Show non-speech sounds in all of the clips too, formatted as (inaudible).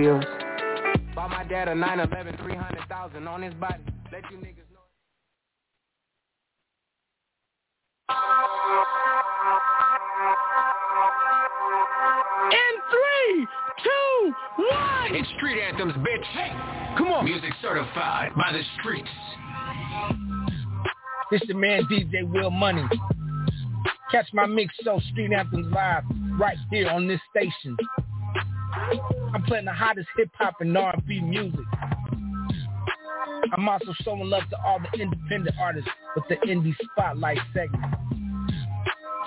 pills. Bought my dad a 911, 300,000 on his body. Let you niggas know. In three, two, one. It's Street Anthems, bitch. Hey, come on. Music certified by the streets. This the man DJ Will Money. Catch my mix show Street Anthems live right here on this station. I'm playing the hottest hip hop and R&B music. I'm also showing love to all the independent artists with the Indie Spotlight segment.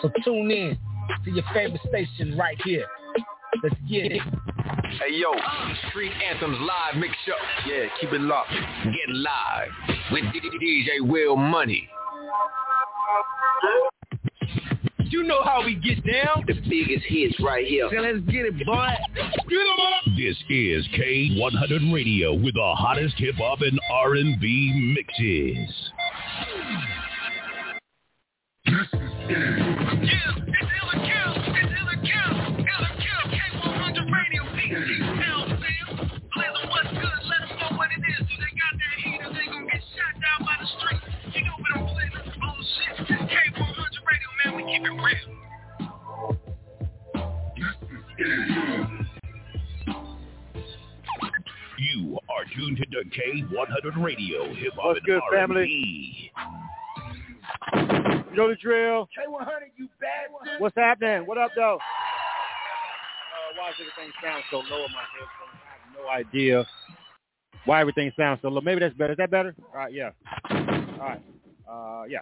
So tune in to your favorite station right here. Let's get it. Hey yo, Street Anthems live mix show. Yeah, keep it locked. Get live with DJ Will Money. You know how we get down. The biggest hits right here. So let's get it, boy. Get em up. This is K100 Radio with the hottest hip hop and R&B mixes. You are tuned to K100 Radio, hip hop and good, R&B. family? You know the drill. K100, you bad What's happening? What up, though? Uh, why does everything sound so low in my headphones? I have no idea why everything sounds so low. Maybe that's better. Is that better? All right, yeah. All right. Uh, yeah.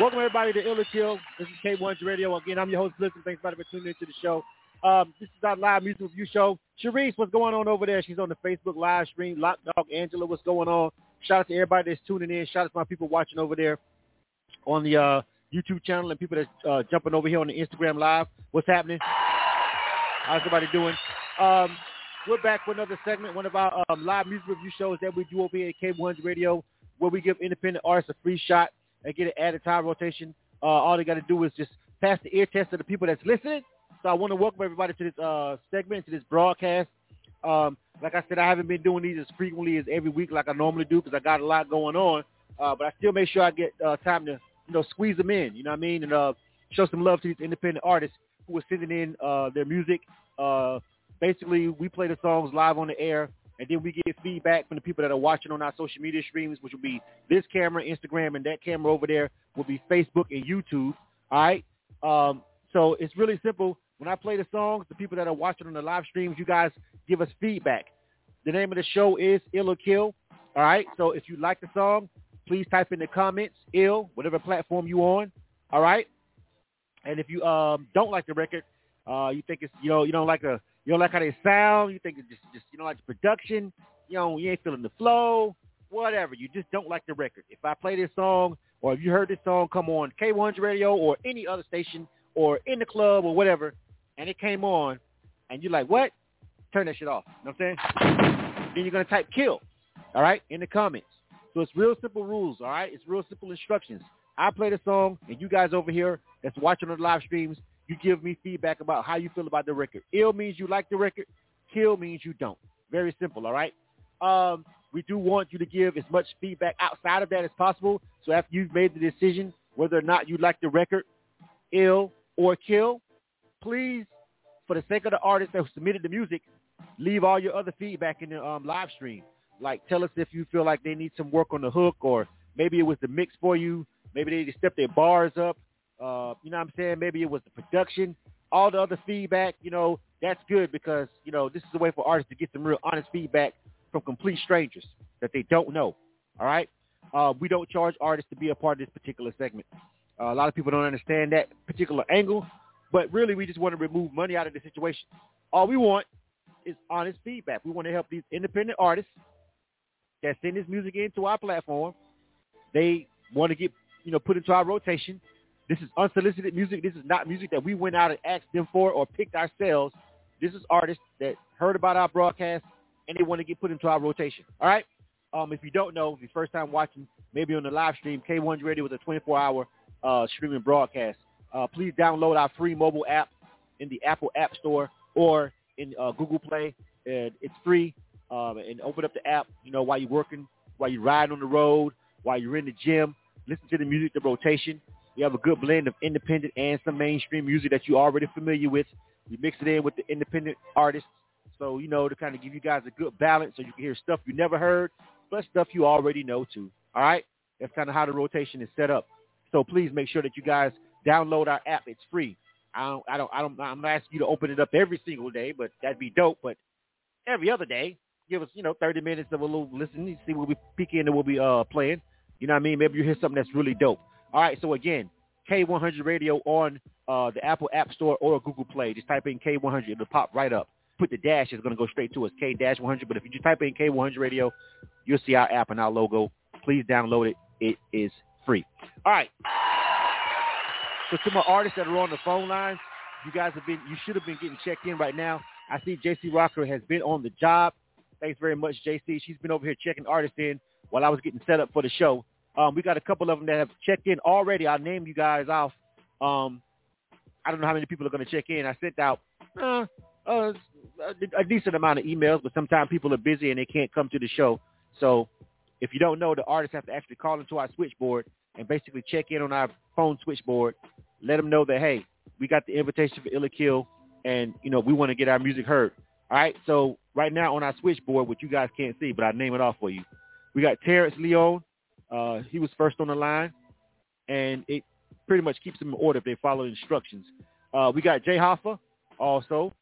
Welcome, everybody, to Ill or Kill. This is K100 Radio. Again, I'm your host, Blizzard. Thanks everybody for tuning into the show. Um, this is our live music review show. Sharice, what's going on over there? She's on the Facebook live stream. Lock Dog Angela, what's going on? Shout out to everybody that's tuning in. Shout out to my people watching over there on the uh, YouTube channel and people that's uh, jumping over here on the Instagram live. What's happening? How's everybody doing? Um, we're back with another segment, one of our um, live music review shows that we do over here at K100 Radio, where we give independent artists a free shot and get it added time rotation. Uh, all they got to do is just pass the ear test to the people that's listening. So I want to welcome everybody to this uh, segment, to this broadcast. Um, like I said, I haven't been doing these as frequently as every week like I normally do because I got a lot going on. Uh, but I still make sure I get uh, time to, you know, squeeze them in. You know what I mean? And uh, show some love to these independent artists who are sending in uh, their music. Uh, basically, we play the songs live on the air, and then we get feedback from the people that are watching on our social media streams, which will be this camera, Instagram, and that camera over there will be Facebook and YouTube. All right. Um, so it's really simple. When I play the songs, the people that are watching on the live streams, you guys give us feedback. The name of the show is Ill or Kill. All right. So if you like the song, please type in the comments, ill, whatever platform you on. All right. And if you um, don't like the record, uh, you think it's you know you don't like the you don't like how they sound, you think it's just just you don't like the production, you know you ain't feeling the flow, whatever. You just don't like the record. If I play this song or if you heard this song come on K100 Radio or any other station or in the club or whatever, and it came on, and you're like, what? Turn that shit off. You know what I'm saying? Then you're gonna type kill, all right, in the comments. So it's real simple rules, all right? It's real simple instructions. I play the song, and you guys over here that's watching the live streams, you give me feedback about how you feel about the record. Ill means you like the record. Kill means you don't. Very simple, all right? Um, we do want you to give as much feedback outside of that as possible. So after you've made the decision whether or not you like the record, ill or kill, please, for the sake of the artist that submitted the music, leave all your other feedback in the um, live stream. Like tell us if you feel like they need some work on the hook or maybe it was the mix for you. Maybe they just stepped their bars up. Uh, you know what I'm saying? Maybe it was the production. All the other feedback, you know, that's good because, you know, this is a way for artists to get some real honest feedback from complete strangers that they don't know. All right? Uh, we don't charge artists to be a part of this particular segment. Uh, a lot of people don't understand that particular angle, but really we just want to remove money out of the situation. All we want is honest feedback. We want to help these independent artists that send this music into our platform. They want to get, you know, put into our rotation. This is unsolicited music. This is not music that we went out and asked them for or picked ourselves. This is artists that heard about our broadcast and they want to get put into our rotation. All right? Um, if you don't know, if your first time watching, maybe on the live stream, K1 Radio was a 24-hour uh, streaming broadcast. Uh, please download our free mobile app in the Apple App Store or in uh, Google Play. and it's free. Um, and open up the app, you know, while you're working, while you're riding on the road, while you're in the gym. Listen to the music, the rotation. We have a good blend of independent and some mainstream music that you're already familiar with. We mix it in with the independent artists. So, you know, to kind of give you guys a good balance so you can hear stuff you never heard, but stuff you already know too. All right? That's kind of how the rotation is set up. So please make sure that you guys download our app. It's free. I don't, I don't, I don't, I'm asking you to open it up every single day, but that'd be dope. But every other day, give us, you know, 30 minutes of a little listening, see what we peek in and what we uh playing. You know what I mean? Maybe you hear something that's really dope. All right, so again, K100 Radio on uh, the Apple App Store or Google Play. Just type in K100. It'll pop right up. Put the dash. It's going to go straight to us, K-100. But if you just type in K100 Radio, you'll see our app and our logo. Please download it. It is free. All right. So to my artists that are on the phone lines, you guys have been, you should have been getting checked in right now. I see JC Rocker has been on the job. Thanks very much, JC. She's been over here checking artists in while I was getting set up for the show. Um, we got a couple of them that have checked in already. I'll name you guys off. Um, I don't know how many people are going to check in. I sent out uh, a decent amount of emails, but sometimes people are busy and they can't come to the show. So if you don't know, the artists have to actually call into our switchboard and basically check in on our phone switchboard. Let them know that, hey, we got the invitation for Ill or Kill and, you know, we want to get our music heard. All right, so right now on our switchboard, which you guys can't see, but I name it off for you. We got Terrence Leon. Uh, he was first on the line, and it pretty much keeps them in order if they follow instructions. Uh, we got Jay Hoffa also.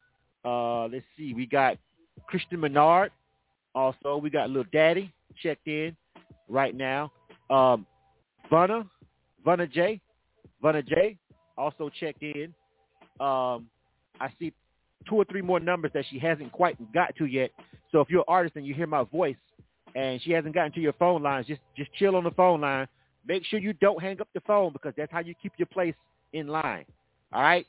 Uh, let's see, we got Christian Menard also. We got Little Daddy checked in right now. Um, Vanna, Vanna J, Vanna J also checked in. Um, I see two or three more numbers that she hasn't quite got to yet. So if you're an artist and you hear my voice and she hasn't gotten to your phone lines, just just chill on the phone line. Make sure you don't hang up the phone because that's how you keep your place in line. All right?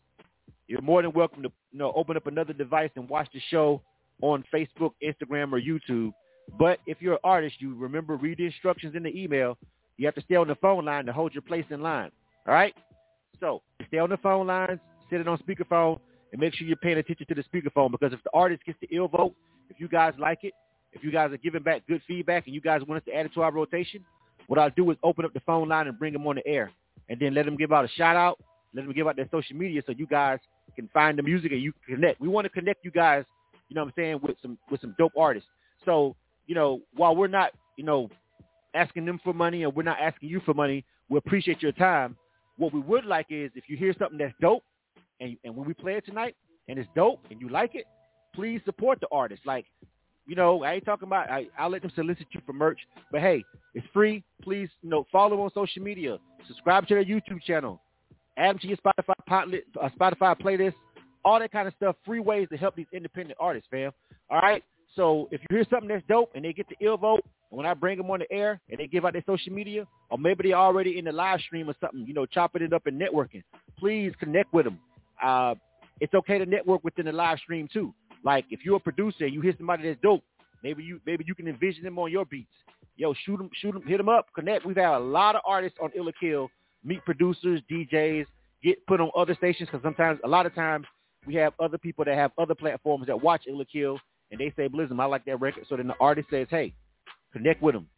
You're more than welcome to you know open up another device and watch the show on Facebook, Instagram, or YouTube. But if you're an artist, you remember read the instructions in the email. You have to stay on the phone line to hold your place in line. All right? So stay on the phone lines, sit it on speakerphone, and make sure you're paying attention to the speakerphone because if the artist gets the ill vote, if you guys like it, if you guys are giving back good feedback and you guys want us to add it to our rotation, what I'll do is open up the phone line and bring them on the air and then let them give out a shout out, let them give out their social media so you guys can find the music and you can connect. We want to connect you guys, you know what I'm saying, with some with some dope artists. So, you know, while we're not, you know, asking them for money and we're not asking you for money, we appreciate your time. What we would like is if you hear something that's dope and, and when we play it tonight and it's dope and you like it, please support the artist. Like, you know, I ain't talking about, I, I'll let them solicit you for merch, but hey, it's free. Please, you know, follow on social media, subscribe to their YouTube channel, add them to your Spotify, uh, Spotify playlist, all that kind of stuff. Free ways to help these independent artists, fam. All right. So if you hear something that's dope and they get the ill vote, when I bring them on the air and they give out their social media, or maybe they're already in the live stream or something, you know, chopping it up and networking, please connect with them. Uh, it's okay to network within the live stream too. Like if you're a producer and you hear somebody that's dope, maybe you maybe you can envision them on your beats. Yo, shoot them, shoot them, hit them up, connect. We've had a lot of artists on Ill or Kill meet producers, DJs, get put on other stations because sometimes, a lot of times, we have other people that have other platforms that watch Ill or Kill and they say, Blizzard, I like that record. So then the artist says, hey, connect with them.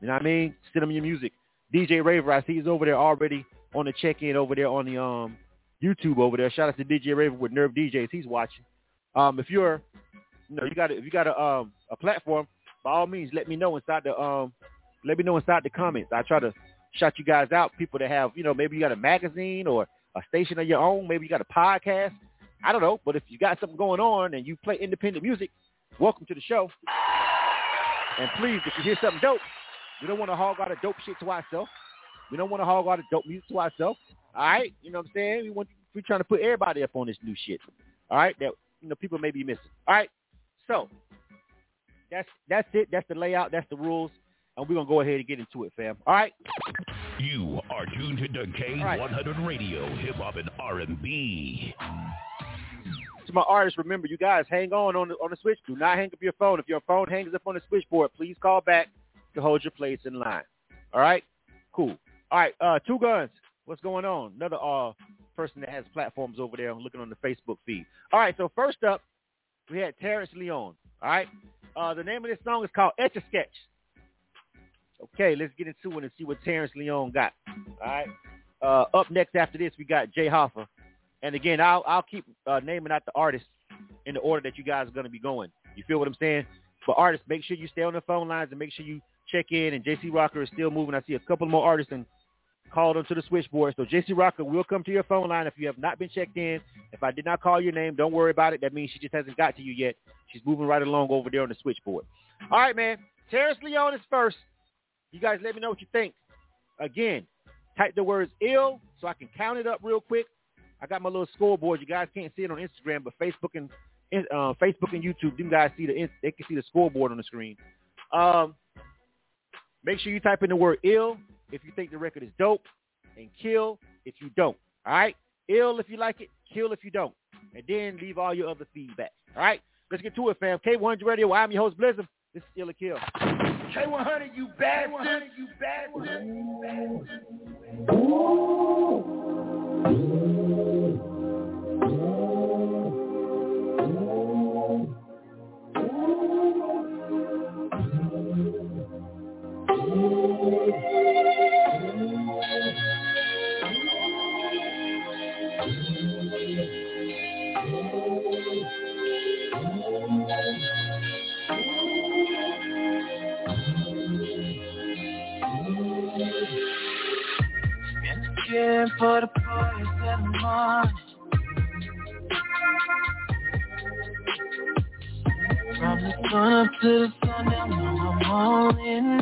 You know what I mean? Send them your music. DJ Raver, I see he's over there already on the check-in over there on the um YouTube over there. Shout out to DJ Raver with Nerve DJs. He's watching. Um, if you're, you know, you got if you got a um a platform, by all means, let me know inside the um, let me know inside the comments. I try to shout you guys out. People that have, you know, maybe you got a magazine or a station of your own. Maybe you got a podcast. I don't know, but if you got something going on and you play independent music, welcome to the show. And please, if you hear something dope, we don't want to hog all the dope shit to ourselves. We don't want to hog all the dope music to ourselves. All right, you know what I'm saying? We want we're trying to put everybody up on this new shit. All right, that you know people may be missing. All right, so that's that's it. That's the layout. That's the rules, and we're gonna go ahead and get into it, fam. All right. You are tuned to K100 right. Radio, Hip Hop and R&B. To my artists, remember, you guys hang on on the, on the switch. Do not hang up your phone. If your phone hangs up on the switchboard, please call back to hold your place in line. All right? Cool. All right, uh, Two Guns, what's going on? Another uh, person that has platforms over there looking on the Facebook feed. All right, so first up, we had Terrence Leon. All right. Uh, the name of this song is called Etch a Sketch. Okay, let's get into it and see what Terrence Leon got. All right. Uh, up next after this, we got Jay Hoffa. And again, I'll I'll keep uh, naming out the artists in the order that you guys are going to be going. You feel what I'm saying? But artists, make sure you stay on the phone lines and make sure you check in. And JC Rocker is still moving. I see a couple more artists and called onto the switchboard. So JC Rocker will come to your phone line if you have not been checked in. If I did not call your name, don't worry about it. That means she just hasn't got to you yet. She's moving right along over there on the switchboard. All right, man. Terrence Leon is first. You guys let me know what you think. Again, type the words ill so I can count it up real quick. I got my little scoreboard. You guys can't see it on Instagram, but Facebook and uh, Facebook and YouTube, you guys see the they can see the scoreboard on the screen. Um, make sure you type in the word ill if you think the record is dope, and kill if you don't. All right, ill if you like it, kill if you don't, and then leave all your other feedback. All right, let's get to it, fam. K100 Radio. I'm your host Blizzard. This is Ill or Kill. K100, you bad, K100, you bad, you Again for the From the sun up to the sundown, now I'm all in.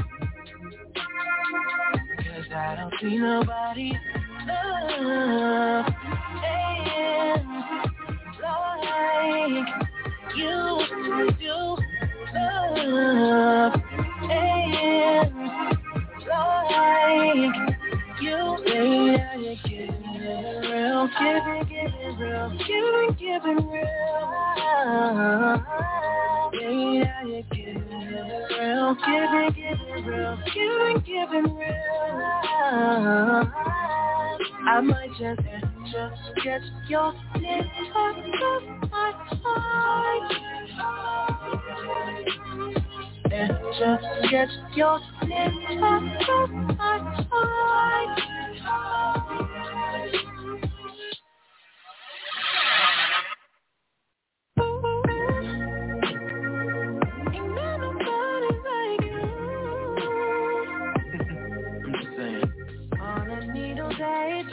Cause I don't see nobody love and like you do love giving, giving real, giving, giving real. That you're giving real, giving, giving real, giving, giving real. I might just just get your little touch, and just get your little touch.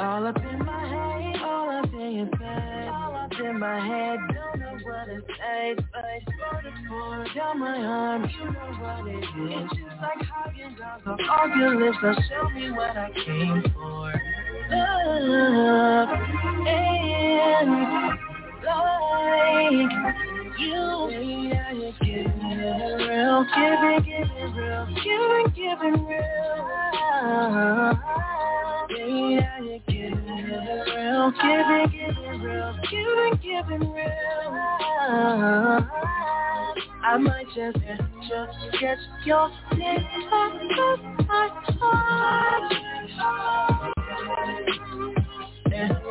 All up in my head, all up in your bed, all up in my head, don't know what to say, but for the pour down my arm, you know what it is. It's just like hugging dogs off all your lips, so show me what I came for. Love and like you, yeah, you're giving it real, giving, real, real, giving, giving real, giving, giving real. I might just just get your and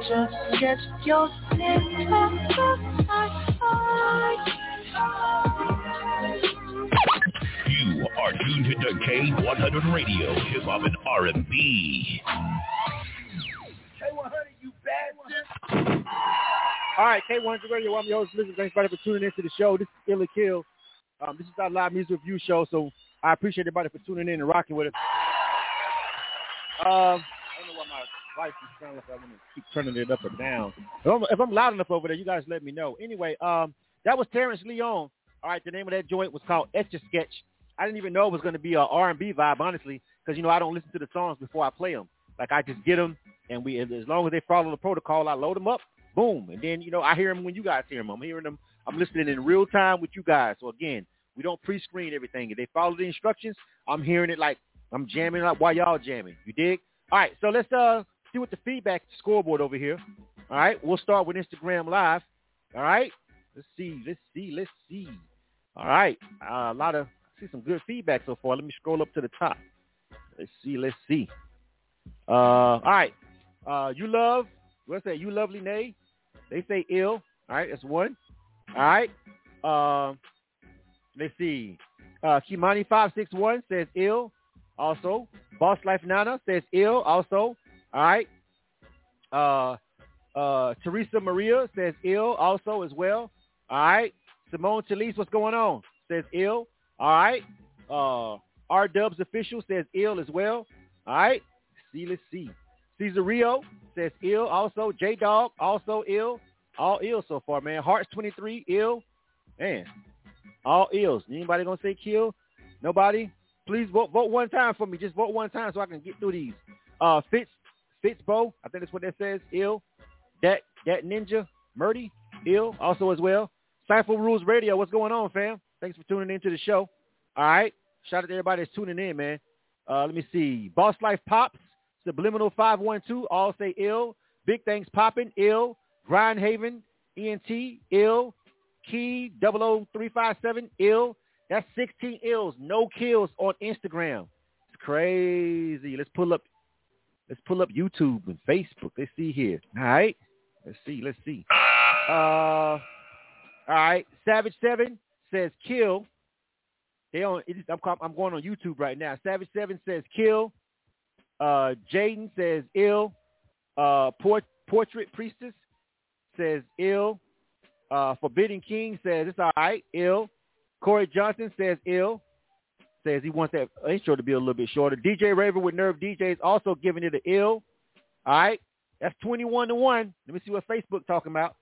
just get your little You are tuned to K100 Radio, Hip Hop and R&B. K100, you bad, All right, K100 Radio. I'm your host, Blizzard. Thanks everybody for tuning into the show. This is Ill or Kill. Um, this is our live music review show, so I appreciate everybody for tuning in and rocking with us. Um, I don't know why my voice is sounding like I want to keep turning it up or down. If I'm, if I'm loud enough over there, you guys let me know. Anyway, um, that was Terrence Leon. All right, the name of that joint was called Etch a Sketch. I didn't even know it was going to be a R&B vibe, honestly, because, you know, I don't listen to the songs before I play them. Like, I just get them, and we, as long as they follow the protocol, I load them up, boom. And then, you know, I hear them when you guys hear them. I'm hearing them. I'm listening in real time with you guys. So, again, we don't pre-screen everything. If they follow the instructions, I'm hearing it like I'm jamming up while y'all jamming. You dig? All right, so let's uh see what the feedback scoreboard over here. All right, we'll start with Instagram Live. All right, let's see, let's see, let's see. All right, uh, a lot of I see some good feedback so far. Let me scroll up to the top. Let's see, let's see. Uh, all right, uh, you love what's that? You lovely Nay. They say ill. All right, that's one. All right. Um, let's see. Uh, Kimani five six one says ill. Also, Boss Life Nana says ill. Also, all right. Uh, uh, Teresa Maria says ill. Also as well. All right. Simone Talise, what's going on? Says ill. All right. Uh, R Dubs official says ill as well. All right. See, let's see. Caesar says ill. Also, J Dog also ill. All ill so far, man. Hearts 23 ill. Man, all ills. Anybody gonna say kill? Nobody? Please vote vote one time for me. Just vote one time so I can get through these. Uh, Fitz Fitzbo, I think that's what that says. Ill. That that ninja Murdy ill also as well. Cypher Rules Radio. What's going on, fam? Thanks for tuning into the show. All right. Shout out to everybody that's tuning in, man. Uh, let me see. Boss Life Pops, Subliminal 512, all say ill. Big Things Popping, ill. Grindhaven, ENT, ill. Key 00357, ill. That's 16 ills, no kills on Instagram. It's crazy. Let's pull up let's pull up YouTube and Facebook. Let's see here. All right. Let's see. Let's see. Uh all right. Savage Seven says kill. They on I'm I'm going on YouTube right now. Savage Seven says kill. Uh Jaden says ill. Uh Port, Portrait Priestess says ill. Uh, Forbidden King says it's all right, ill. Corey Johnson says ill. Says he wants that intro to be a little bit shorter. DJ Raver with Nerve DJs also giving it an ill. All right. That's 21 to 1. Let me see what Facebook talking about.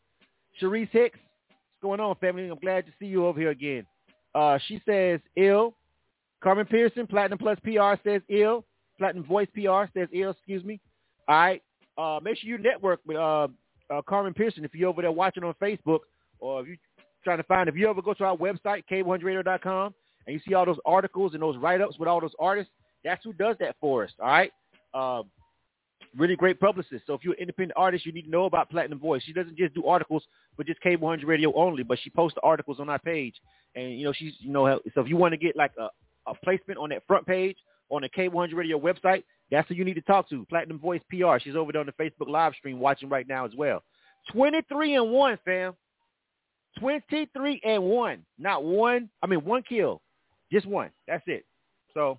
Sharice Hicks. What's going on, family? I'm glad to see you over here again. Uh, she says ill. Carmen Pearson, Platinum Plus PR says ill. Platinum Voice PR says ill, excuse me. All right. Uh, make sure you network with uh, uh, Carmen Pearson if you're over there watching on Facebook or if you're trying to find, if you ever go to our website, k100radio.com, and you see all those articles and those write-ups with all those artists, that's who does that for us, all right? Uh, really great publicist. So if you're an independent artist, you need to know about Platinum Voice. She doesn't just do articles for just K100 Radio only, but she posts articles on our page. And, you know, she's, you know, so if you want to get like a, a placement on that front page on the K100 Radio website, that's who you need to talk to. Platinum Voice PR. She's over there on the Facebook live stream watching right now as well. 23 and 1, fam. 23 and 1. Not one. I mean, one kill. Just one. That's it. So.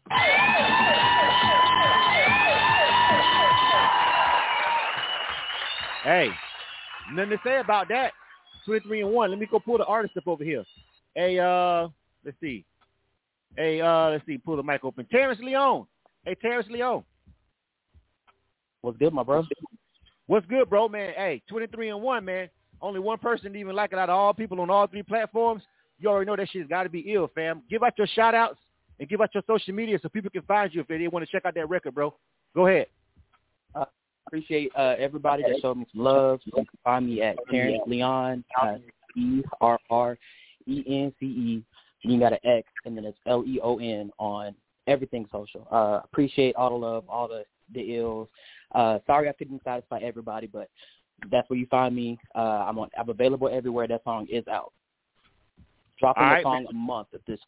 Hey, nothing to say about that. 23 and 1. Let me go pull the artist up over here. Hey, uh, let's see. Hey, uh, let's see. Pull the mic open. Terrence Leon. Hey, Terrence Leon. What's good, my bro? What's good, bro, man? Hey, 23 and 1, man. Only one person even like it out of all people on all three platforms. You already know that shit's got to be ill, fam. Give out your shout outs and give out your social media so people can find you if they want to check out that record, bro. Go ahead. Uh, appreciate uh, everybody that showed me some love. You can find me at Terrence Leon, uh, E-R-R-E-N-C-E. You got an X, and then it's L-E-O-N on everything social. Uh, appreciate all the love, all the, the ills. Uh, sorry I couldn't satisfy everybody, but that's where you find me. Uh, I'm on, I'm available everywhere. That song is out. Dropping the song man. a month at this.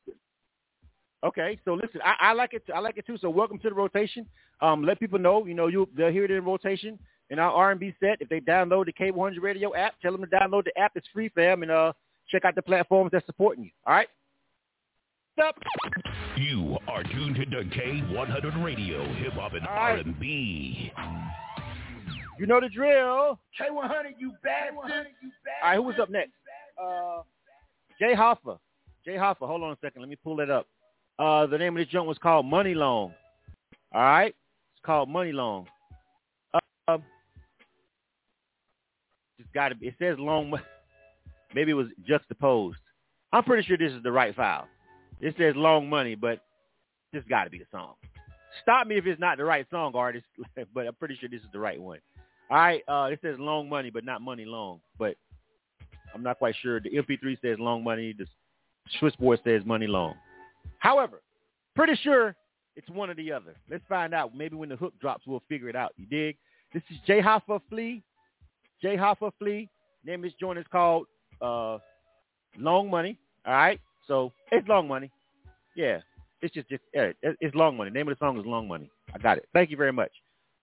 Okay, so listen, I, I like it. I like it too. So welcome to the rotation. Um, let people know, you know, you they'll hear it in rotation in our R&B set. If they download the K100 Radio app, tell them to download the app. It's free, fam, and uh, check out the platforms that's supporting you. All right. Up. You are tuned to K100 Radio, Hip Hop and All right. R&B. You know the drill. K100, you bastard. All right, who was up next? Uh, Jay Hoffa. Jay Hoffa. Hold on a second. Let me pull it up. Uh, the name of this joint was called Money Long. All right, it's called Money Long. Uh, it's got to be. It says long. (laughs) Maybe it was juxtaposed. I'm pretty sure this is the right file. It says Long Money, but this got to be the song. Stop me if it's not the right song, artist. (laughs) but I'm pretty sure this is the right one. All right, uh, it says long money, but not money long. But I'm not quite sure. The MP3 says long money. The switchboard says money long. However, pretty sure it's one or the other. Let's find out. Maybe when the hook drops, we'll figure it out. You dig? This is J Hoffa Flea. J Hoffa Flea. Name of this joint is called uh, Long Money. All right, so it's Long Money. Yeah, it's just just yeah, it's Long Money. Name of the song is Long Money. I got it. Thank you very much.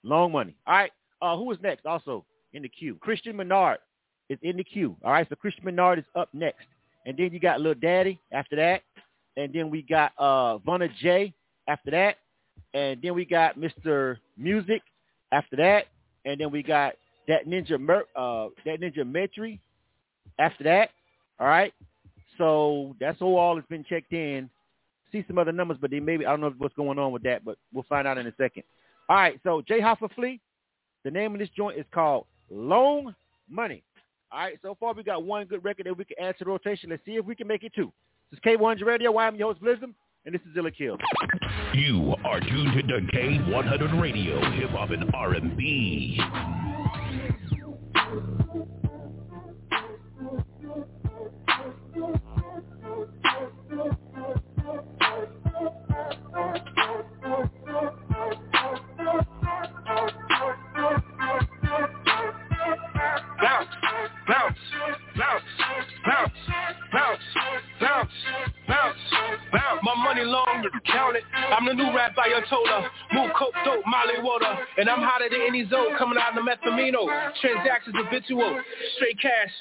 Long Money. All right. Uh, who is next? Also in the queue, Christian Menard is in the queue. All right, so Christian Menard is up next, and then you got Lil Daddy after that. and then we got uh Vonna J after that, and then we got Mr. Music after that, and then we got that Ninja Mer- uh that Ninja Metri after that. All right, so that's all has been checked in. See some other numbers, but they maybe I don't know what's going on with that, but we'll find out in a second. All right, so Jay Hoffa Flea, the name of this joint is called Long Money. All right, so far we got one good record that we can add to the rotation. Let's see if we can make it two. This is K100 Radio. I'm your host, Blizzard, and this is Zilla Kill. You are tuned to K100 Radio, Hip Hop and R&B. Money long, count it. I'm the new rap Ayatollah. Move coke, dope, molly water. And I'm hotter than any zone coming out of the methamino. Transactions habitual, straight cash.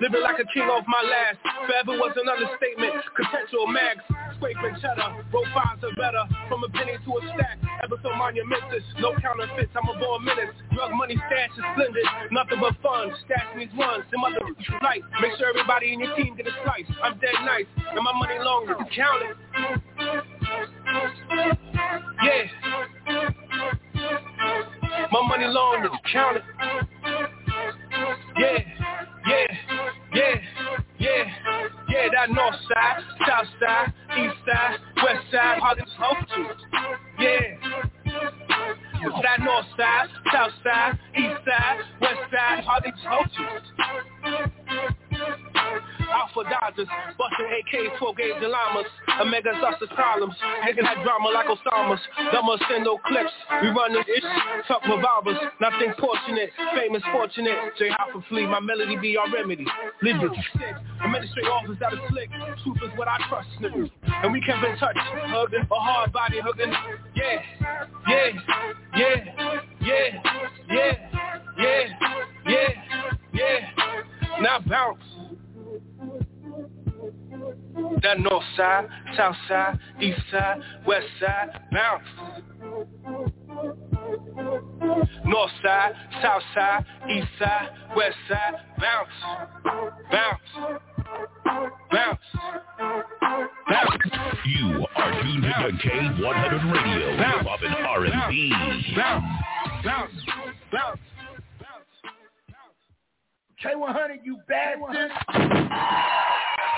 Living like a king off my last. Forever was an understatement. Consensual mags, scraping cheddar. Roll fives are better. From a penny to a stack. Ever so monumentous. No counterfeits, I'm a born minutes. Drug money stash is splendid. Nothing but fun. Stashing these ones. Them other light. Make sure everybody in your team get a slice. I'm dead nice. And my money longer. Count it. Yeah. My money long, count it. Yeah, yeah, yeah, yeah, yeah, that north side, south side, east side, west side, all this hope to. Yeah. That north side, south side, east side, west side, all these hoes. Alpha Dodgers, busting AKs, 12 gauge and llamas. Omegas us the problems, making that drama like Osama's. Dumb us send no clips, we run this ish, tough revolvers. Nothing fortunate, famous fortunate. J Hop and Flea, my melody be our remedy. Lyrics sick, administrative office that is slick. Truth is what I trust, nigga, And we kept in touch, hugging a hard body, hugging. Yeah, yeah, yeah, yeah, yeah, yeah, yeah, yeah now bounce. That north side, south side, east side, west side, bounce. North side, south side, east side, west side, bounce, bounce, bounce, bounce. You are tuned to K100 Radio, Hip Hop and R&B. Bounce, bounce, bounce. K100, you bastard.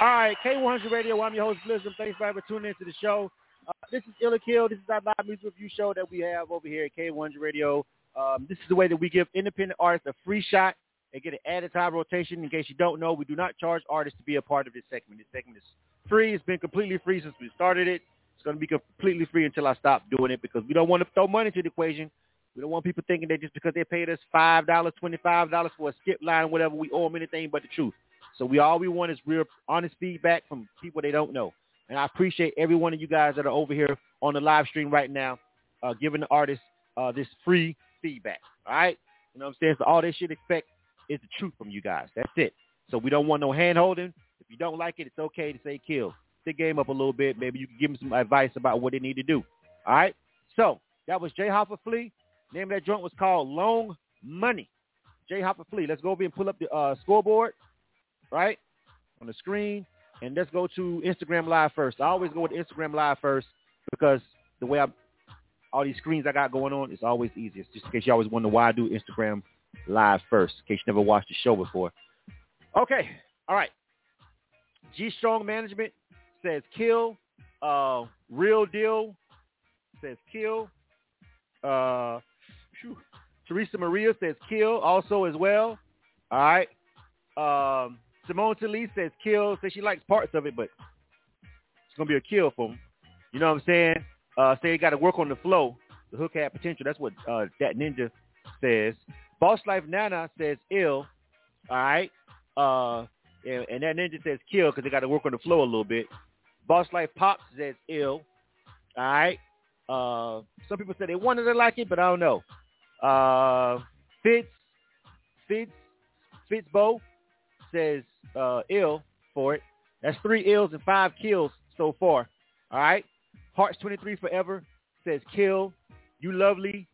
All right, K100 Radio. I'm your host, Blizzard. Thanks for ever tuning into the show. Uh, this is Ill or Kill. This is our live music review show that we have over here at K100 Radio. Um, this is the way that we give independent artists a free shot and get an added time rotation. In case you don't know, we do not charge artists to be a part of this segment. This segment is free. It's been completely free since we started it. It's going to be completely free until I stop doing it because we don't want to throw money into the equation. We don't want people thinking that just because they paid us five dollars, twenty-five dollars for a skip line, whatever, we owe them anything but the truth. So we all we want is real honest feedback from people they don't know. And I appreciate every one of you guys that are over here on the live stream right now, uh, giving the artists uh, this free feedback. All right, you know what I'm saying? So all they should expect is the truth from you guys. That's it. So we don't want no hand holding. If you don't like it, it's okay to say kill. The game up a little bit. Maybe you can give them some advice about what they need to do. All right. So that was Jay Hoffa Flea. Name of that joint was called Long Money. Jay Hoffa Flea. Let's go over and pull up the uh, scoreboard, right, on the screen. And let's go to Instagram Live first. I always go with Instagram Live first because the way I, all these screens I got going on, it's always easiest. Just in case you always wonder why I do Instagram Live first, in case you never watched the show before. Okay, all right. G Strong Management says kill. Uh, Real Deal says kill. Uh, Whew. Teresa Maria says kill also as well. All right. Um, Simone Talise says kill. Says she likes parts of it, but it's gonna be a kill for him. You know what I'm saying? Uh, say you got to work on the flow. The hook had potential. That's what uh, that ninja says. Boss Life Nana says ill. All right. Uh, and, and that ninja says kill because they got to work on the flow a little bit. Boss Life Pops says ill. All right. Uh, some people say they wanted to like it, but I don't know. Uh, Fitz, Fitz, Fitzbo says uh, ill for it. That's three ills and five kills so far All right. Hearts 23 Forever says kill. You Lovely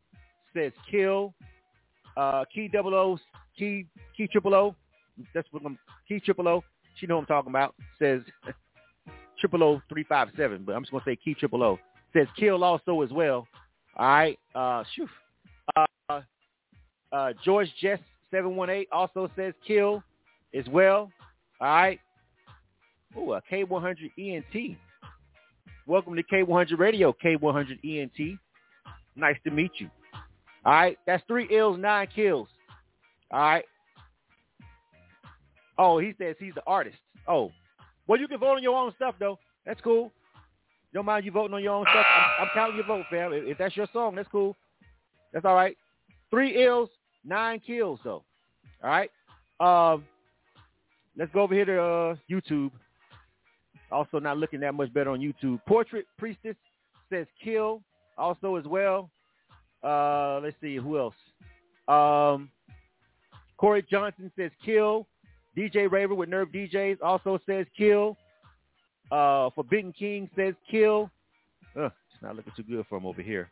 says kill. Uh, Key Double O, Key Key Triple O. That's what I'm. Key Triple O. She know what I'm talking about. Says (laughs) Triple O three five seven, but I'm just gonna say Key Triple O. Says kill also as well. All right. Uh, shoo. Uh, uh, George Jess seven one eight also says kill as well. All right. Ooh, a K100 ENT. Welcome to K100 Radio, K100 ENT. Nice to meet you. All right, that's three ills, nine kills. All right. Oh, he says he's the artist. Oh, well, you can vote on your own stuff though. That's cool. Don't mind you voting on your own stuff. I'm, I'm counting your vote, fam. If, if that's your song, that's cool. That's all right. Three ills, nine kills though. All right. Um, let's go over here to uh, YouTube. Also not looking that much better on YouTube. Portrait Priestess says kill also as well. Uh, let's see who else. Um, Corey Johnson says kill. DJ Raver with Nerve DJs also says kill. Uh, Forbidden King says kill. Uh, it's not looking too good for him over here.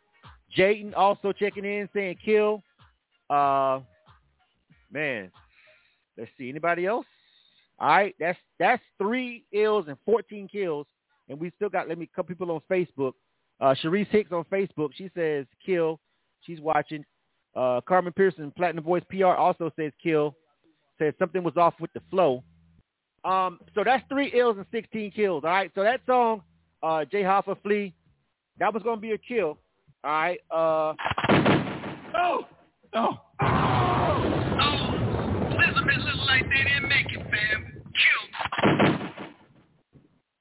Jayden also checking in saying kill. Uh, man, let's see. Anybody else? All right, that's that's three ills and 14 kills, and we still got let me couple people on Facebook. Uh, Sharice Hicks on Facebook, she says kill. She's watching. Uh, Carmen Pearson, Platinum Voice PR, also says kill. Says something was off with the flow. Um, so that's three ills and 16 kills. All right, so that song, uh, J Hoffa Flea, that was gonna be a kill. All right. Uh, oh, oh, like they didn't make it, fam. Kill.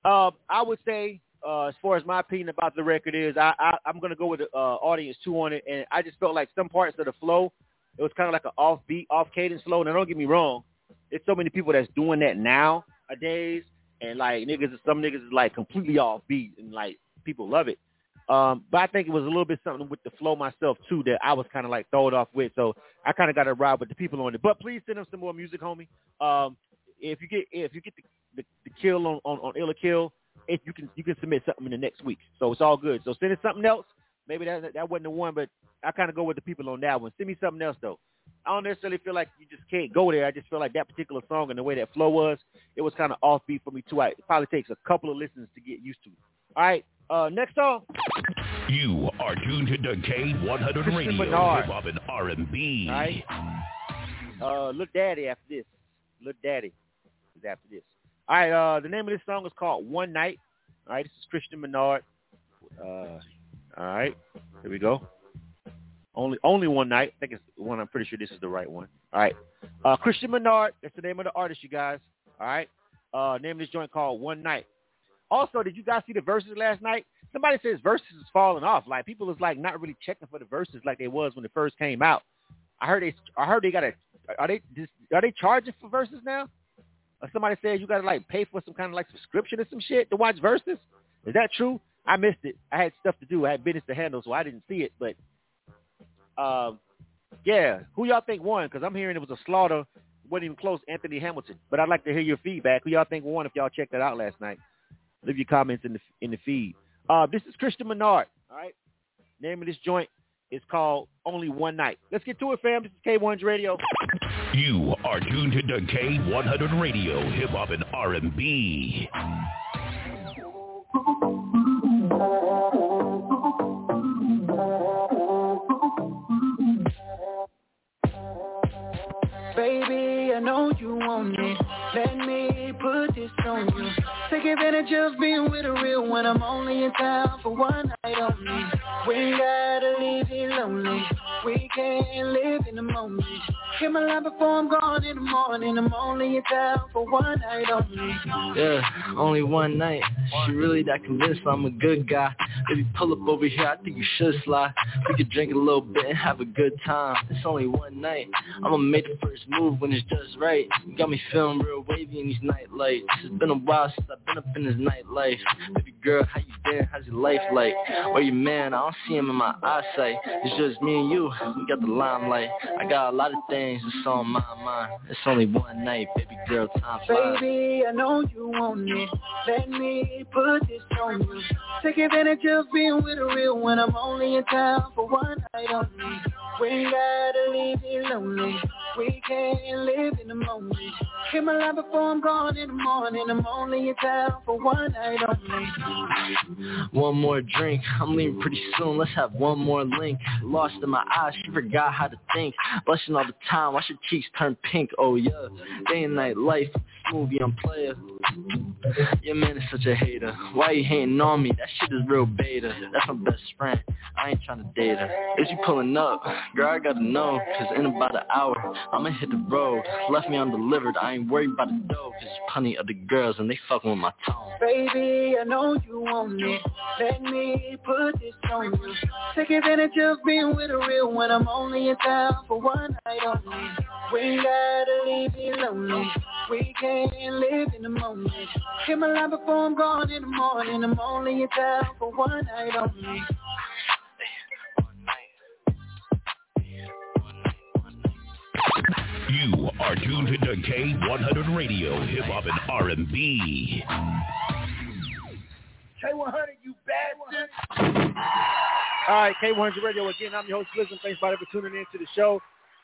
Uh, I would say, uh, as far as my opinion about the record is, I, I I'm gonna go with the uh, audience two on it, and I just felt like some parts of the flow, it was kind of like an offbeat, off cadence flow. Now don't get me wrong, there's so many people that's doing that nowadays, and like niggas, some niggas is like completely offbeat, and like people love it. Um, but I think it was a little bit something with the flow myself too that I was kind of like thrown off with. So I kind of got to ride with the people on it. But please send them some more music, homie. Um, if you get if you get the, the, the kill on on, on Ill or Kill, if you can you can submit something in the next week. So it's all good. So send us something else. Maybe that that wasn't the one, but I kind of go with the people on that one. Send me something else though. I don't necessarily feel like you just can't go there. I just feel like that particular song and the way that flow was, it was kind of offbeat for me too. I, it probably takes a couple of listens to get used to. All right, uh, next song. You are tuned to the K100 Christian Radio, Bernard. hip hop and R&B. All right. Uh, Look Daddy after this. Look Daddy is after this. All right. Uh, the name of this song is called One Night. All right. This is Christian Menard. Uh, all right. Here we go. Only only one night. I think it's one. I'm pretty sure this is the right one. All right. Uh, Christian Menard. That's the name of the artist, you guys. All right. Uh, name of this joint called One Night. Also, did you guys see the Verzuz last night? Somebody says Verzuz is falling off. Like people is like not really checking for the Verzuz like they was when it first came out. I heard they. I heard they got a. Are they? Are they charging for Verzuz now? Or somebody said you got to like pay for some kind of like subscription or some shit to watch Verzuz. Is that true? I missed it. I had stuff to do. I had business to handle, so I didn't see it. But um, yeah, who y'all think won? Because I'm hearing it was a slaughter. wasn't even close. Anthony Hamilton. But I'd like to hear your feedback. Who y'all think won? If y'all checked that out last night, leave your comments in the in the feed. Uh, this is Christian Menard. All right. Name of this joint is called Only One Night. Let's get to it, fam. This is K1's Radio. You are tuned to the K100 Radio, hip hop and R&B. Baby, I know you want it. Let me put this on you. Take advantage of being with a real one. I'm only in town for one night only. We gotta leave it lonely. We can't live in the moment. Hit my line before I'm gone in the morning. I'm only in town for one night only. Yeah, only one night. She really that convinced I'm a good guy. Baby, pull up over here. I think you should slide. We could drink a little bit and have a good time. It's only one night. I'ma make the first move when it's just right. You got me feeling real wavy in these night lights. It's been a while since I've been up in this nightlife. Baby girl, how you here? How's your life like? Where your man? I don't see him in my eyesight. It's just me and you. We got the limelight. I got a lot of things that's on my mind. It's only one night, baby girl. Time flies. Baby, I know you want it. Let me put this on you. Take advantage of being with a real when I'm only in town for one night only. We gotta leave it lonely. We can't live in the moment. Hit my line before I'm gone in the morning. I'm only in town for one night only. One more drink, I'm leaving pretty soon. Let's have one more link. Lost in my eyes, she forgot how to think. Blushing all the time, watch your cheeks turn pink. Oh yeah, day and night life, smooth young player. Your man is such a hater. Why you hating on me? That shit is real beta. That's my best friend. I ain't trying to date her. Is you pulling up? Girl, I gotta know. Cause in about an hour, I'ma hit the road. Left me undelivered. I ain't worried about the dough. Cause there's plenty of the girls and they fucking with my tone. Baby, I know you want me. Let me put this on you. Take advantage of being with a real when I'm only in town for one night only. We gotta leave it lonely. We can't live in the moment. Hit my line before I'm gone in the morning. I'm only in town for one night only. You are tuned to K100 Radio, Hip Hop and R&B. K100, you bad one. All right, K100 Radio again. I'm your host, Blizzard. Thanks everybody for tuning in to the show.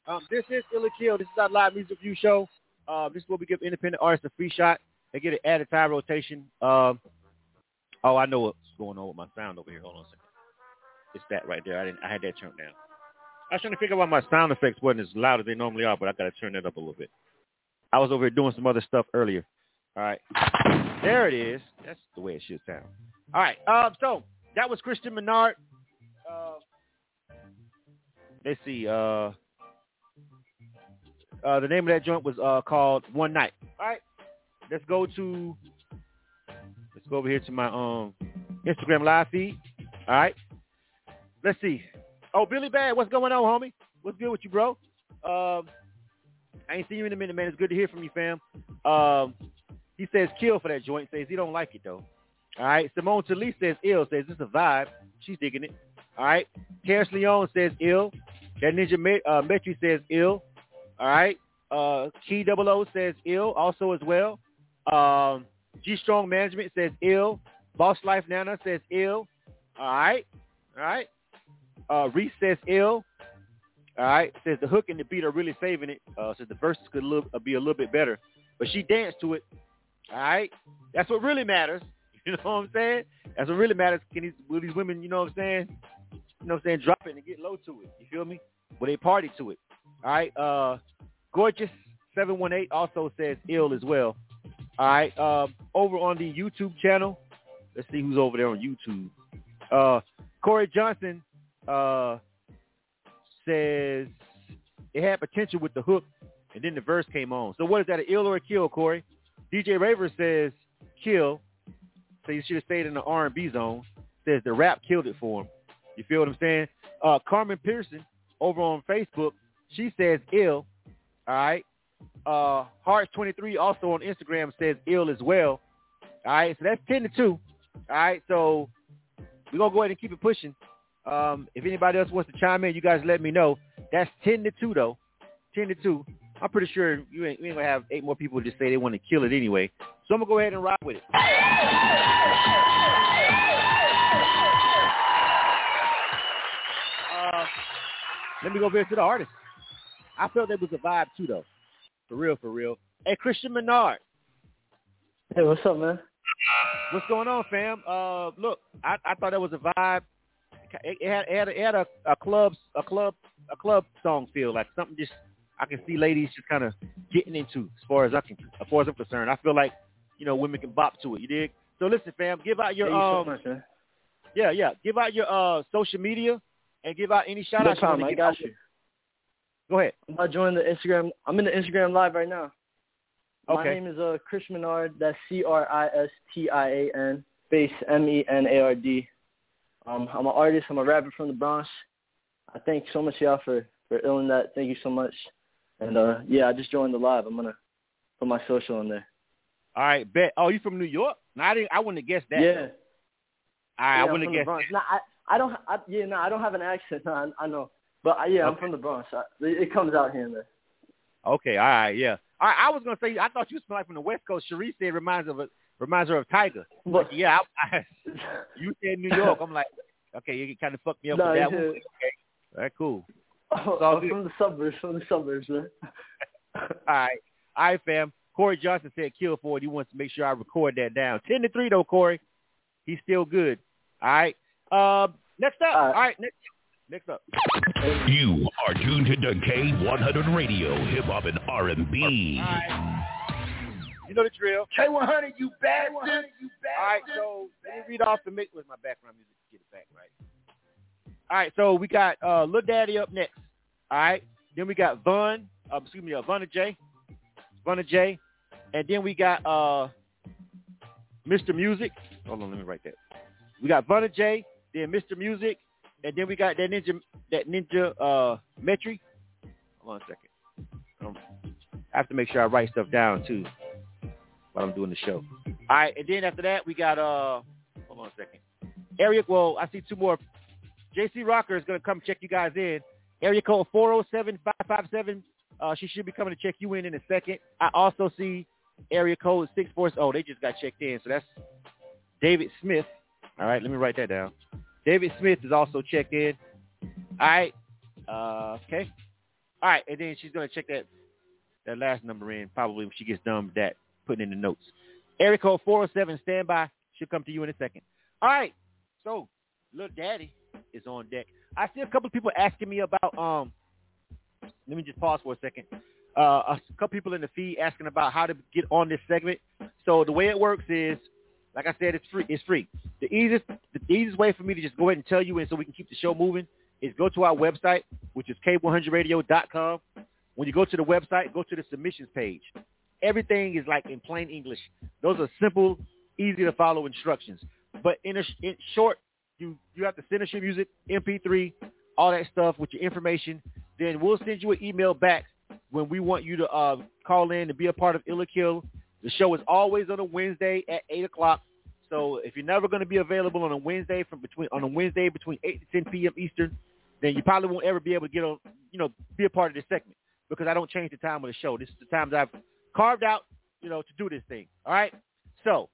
Um, this is Ill or Kill. This is our live music review show. Uh, this is where we give independent artists a free shot. They get an added time rotation. Um, oh, I know what's going on with my sound over here. Hold on a second. It's that right there. I didn't. I had that turned down. I was trying to figure out why my sound effects wasn't as loud as they normally are, but I got to turn that up a little bit. I was over here doing some other stuff earlier. All right. There it is. That's the way it should sound. All right. Um, so that was Cristian Menard. Uh, let's see. Uh, uh, the name of that joint was uh, called One Night. All right. Let's go to let's go over here to my um Instagram live feed. All right. Let's see. Oh, Billy Bad, what's going on, homie? What's good with you, bro? Um, I ain't seen you in a minute, man. It's good to hear from you, fam. Um, he says kill for that joint. Says he don't like it though. All right. Simone Talise says ill. Says it's a vibe. She's digging it. All right. Terrence Leon says ill. That Ninja uh, Metri says ill. All right. Uh, Key Double O says ill also as well. Um, G Strong Management says ill. Boss Life Nana says ill. All right. All right. Uh, Reese says ill. All right. Says the hook and the beat are really saving it. Uh, says the verses could look, uh, be a little bit better. But she danced to it. All right. That's what really matters. (laughs) You know what I'm saying? That's what really matters. Can these, will these women, you know what I'm saying? You know what I'm saying? Drop it and get low to it. You feel me? Will they party to it? All right. Uh, Gorgeous 718 also says ill as well. All right. Um, over on the YouTube channel, let's see who's over there on YouTube. Uh, Corey Johnson uh, says it had potential with the hook, and then the verse came on. So what is that, an ill or a kill, Corey? DJ Raver says kill, so you should have stayed in the R&B zone. Says the rap killed it for him. You feel what I'm saying? Uh, Carmen Pearson over on Facebook, she says ill. All right. Uh, Hearts23 also on Instagram says ill as well. All right. So that's 10 to 2. All right. So we're going to go ahead and keep it pushing. Um, if anybody else wants to chime in, you guys let me know. That's 10 to 2, though. 10 to 2. I'm pretty sure you ain't, you ain't going to have eight more people just say they want to kill it anyway. So I'm going to go ahead and ride with it. Uh, let me go back to the artist. I felt there was a vibe too, though. For real, for real. Hey, Cristian Menard. Hey, what's up, man? What's going on, fam? Uh, look, I, I thought that was a vibe. It, had, it had, a, it had a, a club, a club, a club song feel like something just I can see ladies just kind of getting into as far as I can, as far as I'm concerned. I feel like you know women can bop to it. You dig? So listen, fam, give out your you so um, much, yeah, yeah, give out your uh social media and give out any shout No outs. problem, I got you. Go ahead. I'm about to join the Instagram. I'm in the Instagram live right now. Okay. My name is uh, Chris Menard. That's C R I S T I A N space M E N A R D. Um, I'm an artist. I'm a rapper from the Bronx. I thank so much y'all for for illing that. Thank you so much. And uh, yeah, I just joined the live. I'm gonna put my social in there. All right, bet. Oh, you from New York? No, I didn't. I wouldn't have guessed that. Yeah. I, yeah, I I'm wouldn't from guess. the Bronx. No, I, I don't. I, yeah, no, I don't have an accent. (laughs) No, I, I know, but I, yeah, I'm from the Bronx. I, it comes out here and there. Okay, all right, yeah. I, I was gonna say I thought you smelled like from the West Coast. Cherie said reminds of a, reminds her of Tyga. Like, yeah, I, I, (laughs) you said New York. I'm like, okay, you kind of fucked me up No, with that one. Okay, all right, cool. Oh, all I'm from the suburbs. From the suburbs, man. (laughs) All right, all right, fam. Corey Johnson said kill for it. He wants to make sure I record that down. Ten to three though, Corey. He's still good. All right. Um, next up. All right, next, next up. You are tuned to K100 Radio, Hip Hop and R&B. You know the drill. K100, you. You All right, so let me read off the mix with my background music to get it back right. All right, so we got uh, Lil Daddy up next. All right, then we got Vun, um, excuse me, uh, Vunna J, Vunna J, and then we got uh, Mr. Music. Hold on, let me write that. We got Vunna J, then Mr. Music, and then we got that ninja, that ninja uh, Metri. Hold on a second. Um, I have to make sure I write stuff down too while I'm doing the show. All right, and then after that we got uh, hold on a second. Area, well, I see two more. JC Rocker is gonna come check you guys in. Area code four zero seven five five seven. Uh, she should be coming to check you in in a second. I also see area code six four. Oh, they just got checked in, so that's David Smith. All right, let me write that down. David Smith is also checked in. All right, uh, okay. All right, and then she's gonna check that that last number in probably when she gets done with that, putting in the notes. Code 407, standby. She'll come to you in a second. All right, so little daddy is on deck. I see a couple of people asking me about, um, let me just pause for a second. Uh, a couple people in the feed asking about how to get on this segment. So the way it works is, like I said, it's free. It's free. The easiest, the easiest way for me to just go ahead and tell you, and so we can keep the show moving, is go to our website, which is k100radio.com. When you go to the website, go to the submissions page. Everything is like in plain English. Those are simple, easy to follow instructions. But in, a, in short, you you have to send us your music, MP3, all that stuff with your information. Then we'll send you an email back when we want you to uh, call in and be a part of Ill or Kill. The show is always on a Wednesday at eight o'clock. So if you're never going to be available on a Wednesday from between on a Wednesday between eight to ten p.m. Eastern, then you probably won't ever be able to get on, you know, be a part of this segment because I don't change the time of the show. This is the times I've carved out, you know, to do this thing. All right. So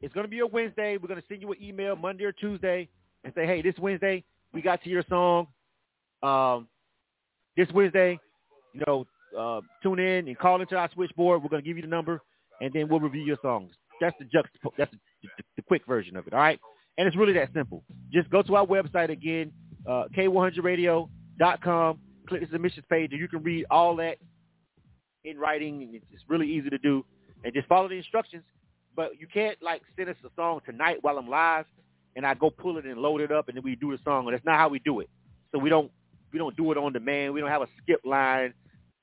it's going to be a Wednesday. We're going to send you an email Monday or Tuesday and say, hey, this Wednesday we got to your song. Um, this Wednesday, you know, uh, tune in and call into our switchboard. We're going to give you the number, and then we'll review your songs. That's the juxtap- That's the, the, the quick version of it. All right, and it's really that simple. Just go to our website again, uh, k100radio.com. Click the submissions page, and you can read all that in writing. And it's really easy to do, and just follow the instructions. But you can't like send us a song tonight while I'm live, and I go pull it and load it up, and then we do the song. And that's not how we do it. So we don't we don't do it on demand. We don't have a skip line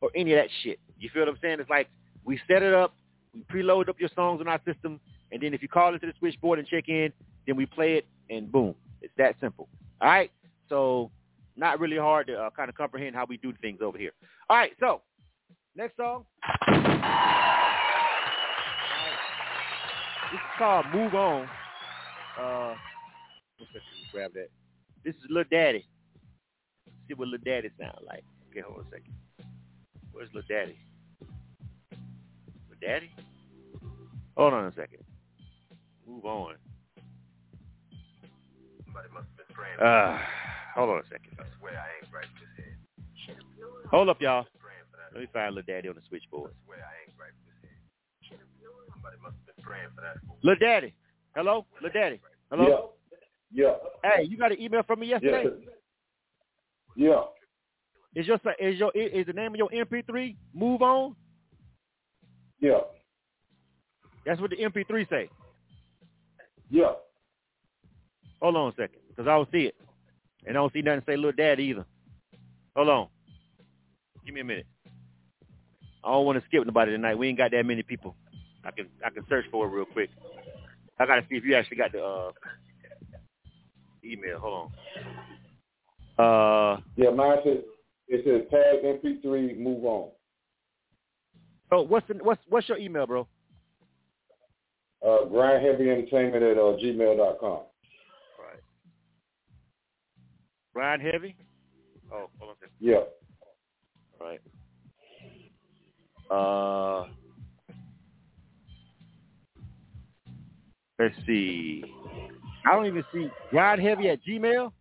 or any of that shit. You feel what I'm saying? It's like we set it up, we preload up your songs on our system, and then if you call into the switchboard and check in, then we play it, and boom, it's that simple. All right, so not really hard to uh, kind of comprehend how we do things over here. All right, so next song. This is called "Move On." Uh, let's grab that. This is Lil Daddy. see what Lil Daddy sound like. Okay, hold on a second. Where's Lil Daddy? Lil Daddy? Hold on a second. Move on. Somebody must have been Uh, hold on a second. I swear I ain't right this head. Hold up, y'all. Let me find Lil Daddy on the switchboard. Lil Daddy. Hello? Lil Daddy. Hello? Yeah. yeah. Hey, you got an email from me yesterday? Yeah. Is your is your is the name of your MP3 Move On? Yeah. That's what the MP3 say. Yeah. Hold on a second, because I don't see it, and I don't see nothing say "Little Daddy" either. Hold on. Give me a minute. I don't want to skip nobody tonight. We ain't got that many people. I can I can search for it real quick. I gotta see if you actually got the uh, email. Hold on. Uh, Yeah, mine says it says tag MP3, move on. so what's the, what's what's your email, bro? Uh, Grynd Heavy Entertainment at uh, gmail.com. Grynd heavy. Oh, hold on. a second. Yeah. All right. Uh, let's see. I don't even see grynd heavy at Gmail.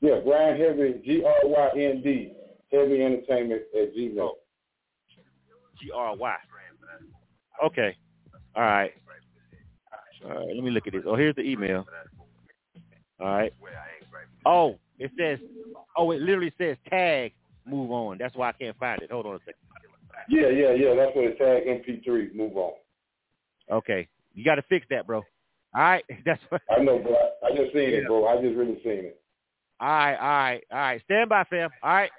Yeah, Grynd Heavy, G R Y N D, Heavy Entertainment at Gmail. G R Y. Okay. All right. All right. Let me look at this. Oh, here's the email. All right. Oh, it says. Oh, it literally says tag. Move on. That's why I can't find it. Hold on a second. Yeah, yeah, yeah. That's what it tag MP3. Move on. Okay. You got to fix that, bro. All right. (laughs) That's what. I know, bro. I, just seen it, bro. I just really seen it. All right. All right. All right. Stand by, fam. All right.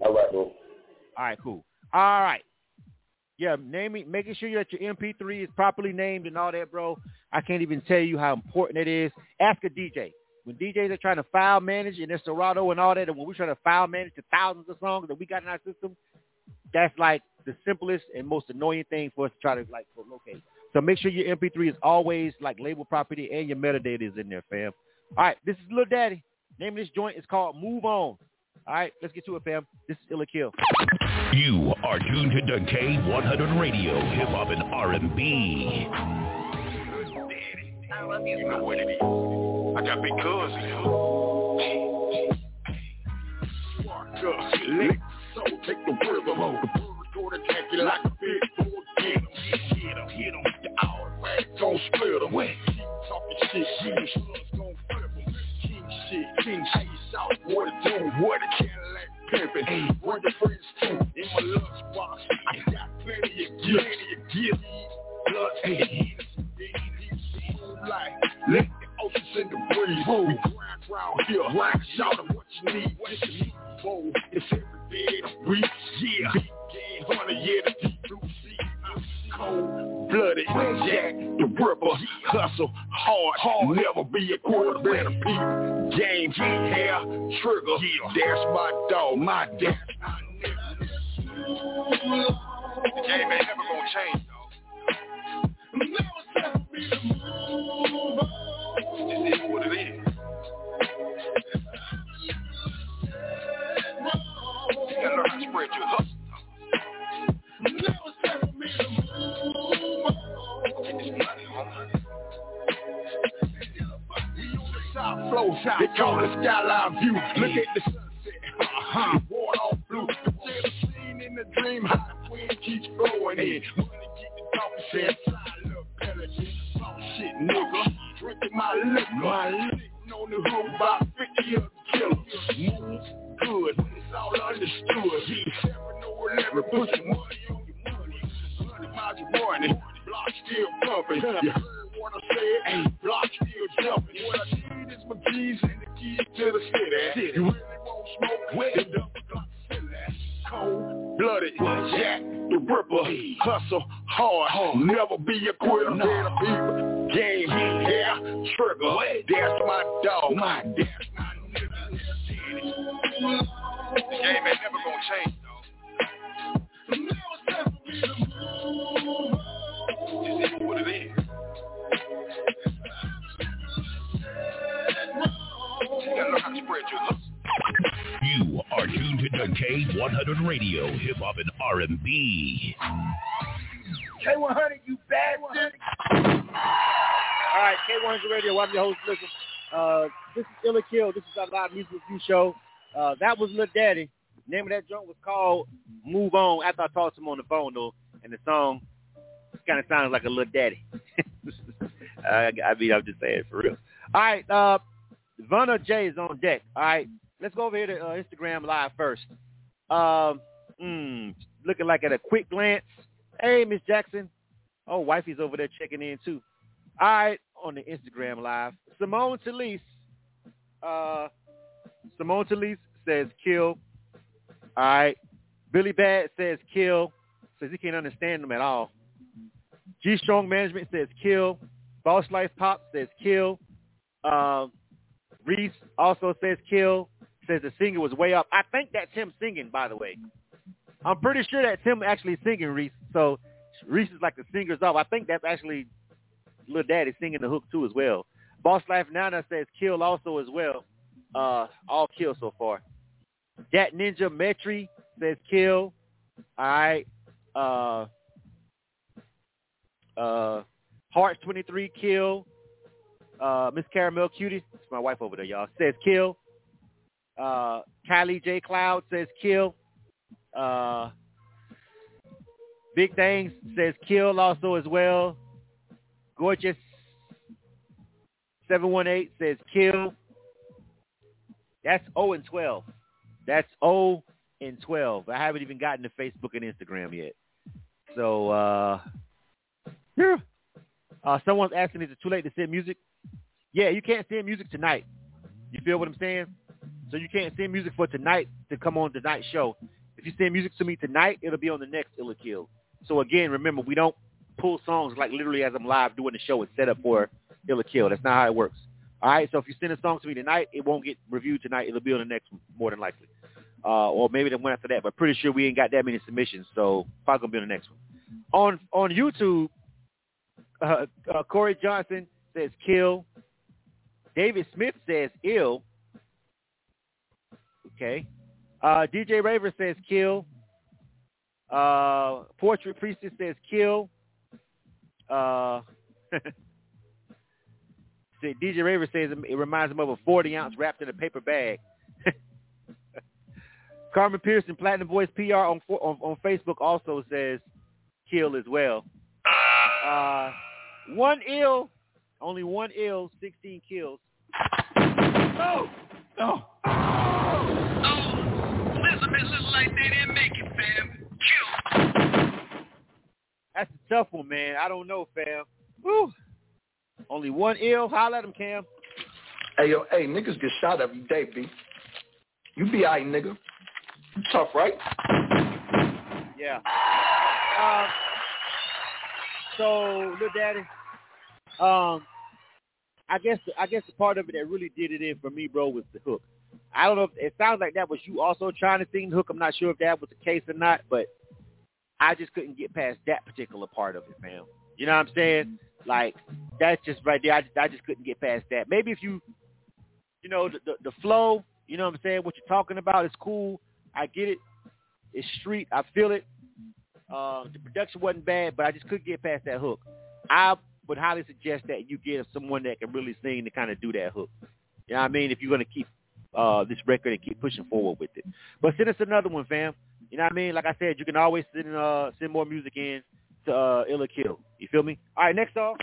All right, bro. All right, cool. All right. Yeah, naming, making sure that your MP3 is properly named and all that, bro. I can't even tell you how important it is. Ask a DJ. When DJs are trying to file manage in their Serato and all that, and when we're trying to file manage the thousands of songs that we got in our system, that's like the simplest and most annoying thing for us to try to like locate. So make sure your MP3 is always like label property and your metadata is in there, fam. All right, this is Lil Daddy. Name of this joint is called Move On. All right, let's get to it, fam. This is Ill or Kill. You are tuned to the K100 Radio, Hip Hop and R&B. I love you. You know what it is. I got big cousins. Let so take the rhythm on. The birds go to attack you like a big bull. Get 'em, hit 'em, hit 'em. The automatic gon' split 'em. Keep talking shit, shit. Slugs gon' flip 'em. King shit, king shit. South, what it do? What a Cadillac pimpin'. Hey, where your friends too? In my lunchbox, I got plenty of gifts. Plenty of gifts. Blood, hey, moonlight. Let the oceans in the breeze. We grind round here. Grind, shout 'em what you need. What you need. Whoa, it's every to breathe. Yeah. Game, hunter, yeah, the deep blue sea. I'm cold blooded. Jack the Ripper. Hustle hard. hard. Never be a quarter. Better peep. Game, hair, trigger. Yeah, that's my dog. My dad. The game ain't never gonna change, dog. This is what it is. Gotta learn to spread your hustle. Top flow, they call it skyline view. Look at the sunset, uh-huh. Water all blue. The jail scene in the dream, high wind keeps blowing in. Money keep the talking, said fly, little pelican. Talk shit, nigga. Drinking my liquor, my liquor on the hook by 50 of the killers. Move understood. Seven or eleven, pushing money on your money. Hundred miles of running, block still pumping. You heard what I said? Hey, block still jumping. What I need is my keys and the keys to the city. You really won't smoke? Well, the double block city. Cold blooded, Jack the Ripper, hustle hard, never be a quitter. Better people, game, hair, trigger. That's my dog, my that's my nigga. The game ain't never gonna change, dog. This is what it is. You gotta learn how to spread your hustle. You are tuned to the K100 Radio, Hip Hop and R&B. K100, you bastard. All right, K100 Radio. I'm your host, listen. Uh, this is Ill or Kill. This is our live music review show. Uh, that was Lil Daddy. name of that joint was called Move On. After I talked to him on the phone, though, and the song kind of sounds like a Lil Daddy. (laughs) I, I mean, I'm just saying for real. All right, uh, Vunna J is on deck. All right, let's go over here to uh, Instagram Live first. Um, mm, looking like at a quick glance. Hey, Miss Jackson. Oh, wifey's over there checking in too. All right, on the Instagram Live. Simone Talise. Uh, Simone Talise says kill. All right. Billy Bad says kill. Says he can't understand them at all. G Strong Management says kill. Boss Life Pop says kill. Um, Reese also says kill. Says the singer was way up. I think that's him singing, by the way. I'm pretty sure that's him actually singing, Reese. So Reese is like the singer's off. I think that's actually Lil Daddy singing the hook too as well. Boss Life Nana says kill also as well. Uh, all kill so far. Dat Ninja Metri says kill. All right. Uh, uh, Hearts 23 kill. Uh, Miss Caramel Cutie, it's my wife over there, y'all, says kill. Uh, Kylie J. Cloud says kill. Uh, Big Things says kill also as well. Gorgeous 718 says kill. That's 0 and 12. That's 0 and 12. I haven't even gotten to Facebook and Instagram yet. So, uh, yeah. Uh, someone's asking, is it too late to send music? Yeah, you can't send music tonight. You feel what I'm saying? So you can't send music for tonight to come on tonight's show. If you send music to me tonight, it'll be on the next Ill or Kill. So again, remember, we don't pull songs like literally as I'm live doing the show and set up for Ill or Kill. That's not how it works. All right, so if you send a song to me tonight, it won't get reviewed tonight. It'll be on the next one, more than likely. Uh, or maybe the one after that, but pretty sure we ain't got that many submissions, so probably to be on the next one. On on YouTube, uh, uh, Corey Johnson says kill. David Smith says ill. Okay. Uh, DJ Raver says kill. Uh, Portrait Priestess says kill. Uh, (laughs) DJ Raver says it reminds him of a 40 ounce wrapped in a paper bag. (laughs) Carmen Pearson, Platinum Voice PR on, on on Facebook also says kill as well. Uh, one ill, only one ill, 16 kills. No, no. Oh, Elizabeth looks like they didn't make it, fam. Kill. That's a tough one, man. I don't know, fam. Woo. Only one ill. Holla at him, Cam. Hey, yo, hey, niggas get shot every day, B. You be alright, nigga. You tough, right? Yeah. Uh, so, little daddy, um, I guess I guess the part of it that really did it in for me, bro, was the hook. I don't know if it sounds like that was you also trying to sing the hook. I'm not sure if that was the case or not, but I just couldn't get past that particular part of it, fam. You know what I'm saying? Like that's just right there. I just, I just couldn't get past that. Maybe if you, you know, the, the the flow. You know what I'm saying? What you're talking about is cool. I get it. It's street. I feel it. Uh, the production wasn't bad, but I just couldn't get past that hook. I would highly suggest that you get someone that can really sing to kind of do that hook. You know what I mean? If you're to keep uh, this record and keep pushing forward with it. But send us another one, fam. You know what I mean? Like I said, you can always send uh, send more music in to uh, Ill or Kill. You feel me? All right, next song.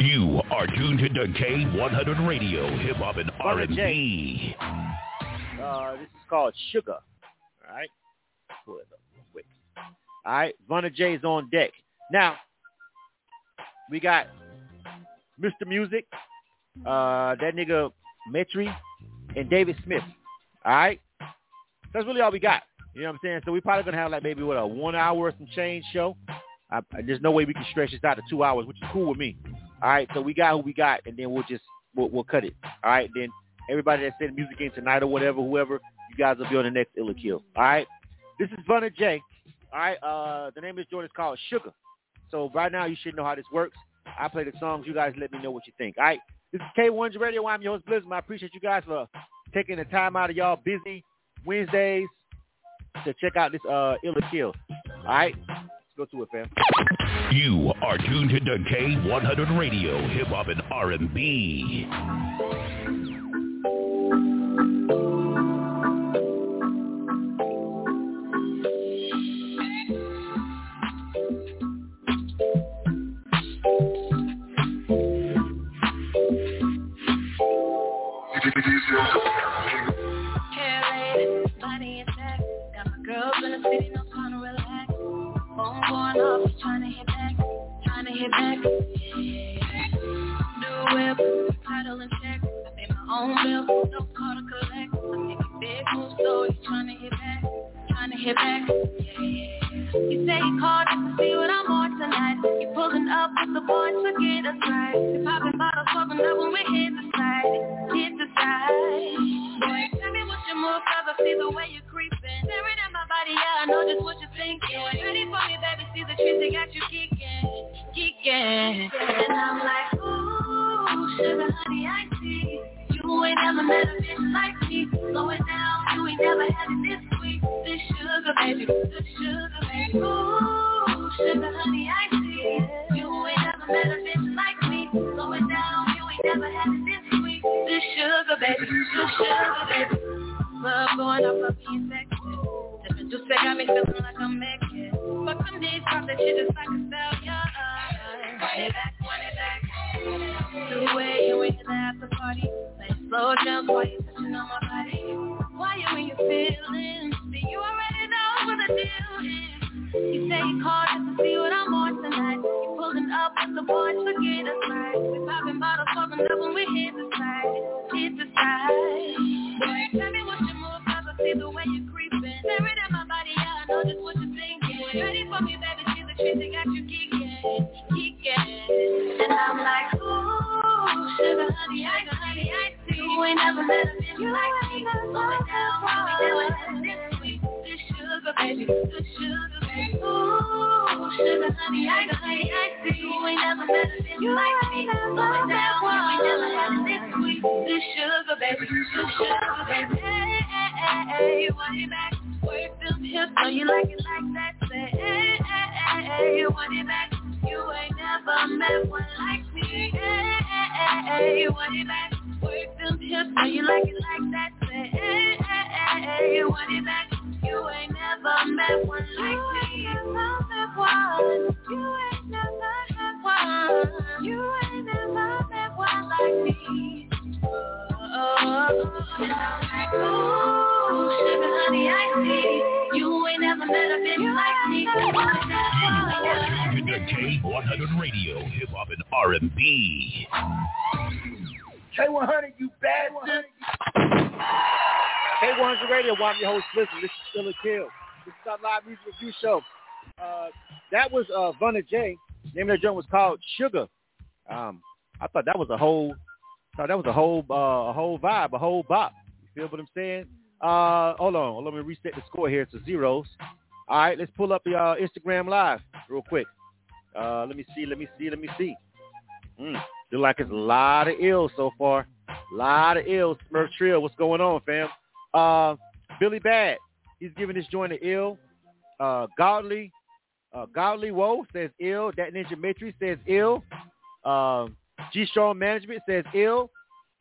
You are tuned to K100 Radio, Hip Hop and R&B. Uh, this is called Sugar. All right. Pull it up real quick. All right. Vunna J's on deck. Now, we got Mr. Music, uh, that nigga Metri, and David Smith. All right. That's really all we got. You know what I'm saying? So we probably gonna have like maybe what a one hour or some change show. I, there's no way we can stretch this out to two hours, which is cool with me. All right, so we got who we got, and then we'll just we'll, we'll cut it. All right, then everybody that sent music in tonight or whatever, whoever, you guys will be on the next Ill or Kill. All right, this is Vunna J. All right, uh, the name of this joint is called Sugar. So right now you should know how this works. I play the songs. You guys let me know what you think. All right, this is K1's Radio. I'm your host Blizzard. I appreciate you guys for taking the time out of y'all busy Wednesdays to check out this uh Ill or Kill. All right, go to it, fam. You are tuned to K100 Radio, Hip Hop and R&B. Hair Phone trying to hit back, trying to hit back. Yeah. Whip, title and check. I pay my own bill, no call to collect. I'm making big moves, so you trying to hit back, trying to hit back. Yeah, yeah. You say you called just to see what I'm on tonight. You pulling up with the boys to get us that joint was called Sugar. Um, I thought that was a whole, thought that was a whole, uh, a whole vibe, a whole bop. You feel what I'm saying? Uh, hold on, let me reset the score here to zeros. All right, let's pull up the uh, Instagram live real quick. Uh, let me see, let me see, let me see. Mm, feel like it's a lot of ills so far. A lot of ills. Smurf Trill, what's going on, fam? Uh, Billy Bad, he's giving this joint an ill. Uh, Godly, uh, Godly Woe says ill. That Ninja Matrix says ill. Uh, G Strong Management says ill.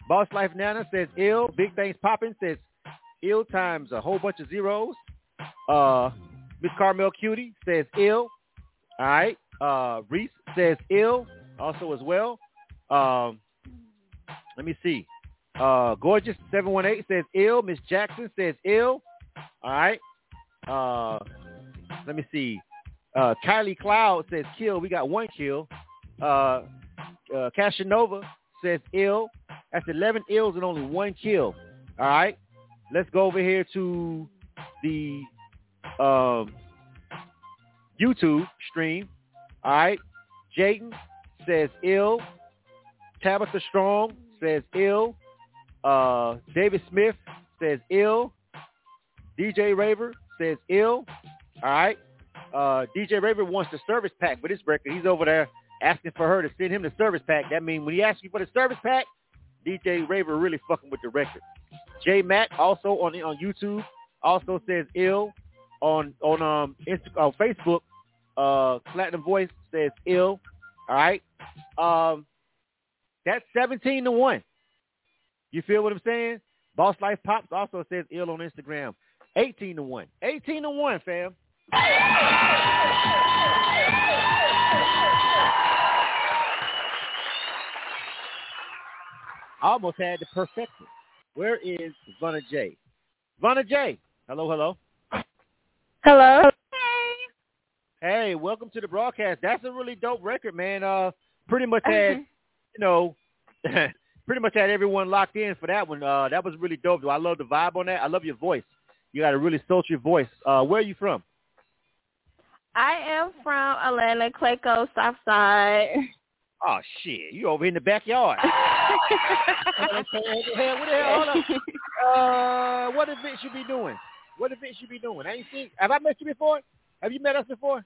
Boss Life Nana says ill. Big Things Poppin' says ill times a whole bunch of zeros. Uh, Miss Carmel Cutie says ill. All right. Uh, Reese says ill also as well. Um, let me see. Uh, Gorgeous seven one eight says ill. Miss Jackson says ill. All right. Uh, let me see. Uh, Kylie Cloud says kill. We got one kill. Uh, uh, Casanova says ill. That's eleven ills and only one kill. All right. Let's go over here to the um, YouTube stream. All right. Jayden says ill. Tabitha Strong says ill. Uh, David Smith says ill. DJ Raver says ill. All right. Uh, DJ Raver wants the service pack for this record. He's over there asking for her to send him the service pack. That means when he asks you for the service pack, DJ Raver really fucking with the record. J Mac also on on YouTube also says ill on on um Insta, on Facebook. Uh, Platinum Voice says ill. All right. Um, that's seventeen to one. You feel what I'm saying? Boss Life Pops also says ill on Instagram. Eighteen to one. Eighteen to one, fam. I almost had the perfection. Where is Vunna J? Vunna J. Hello, hello. Hello. Hey, Hey, welcome to the broadcast. That's a really dope record, man. Uh, pretty much had, you know, (laughs) pretty much had everyone locked in for that one. Uh, that was really dope. I love the vibe on that. I love your voice. You got a really sultry voice. Uh, where are you from? I am from Atlanta, Clayco, South Side. Oh shit, you over in the backyard. (laughs) what the hell? What the hell? Hold. Uh, what events you be doing? What events you be doing? I ain't seen. Have I met you before? Have you met us before?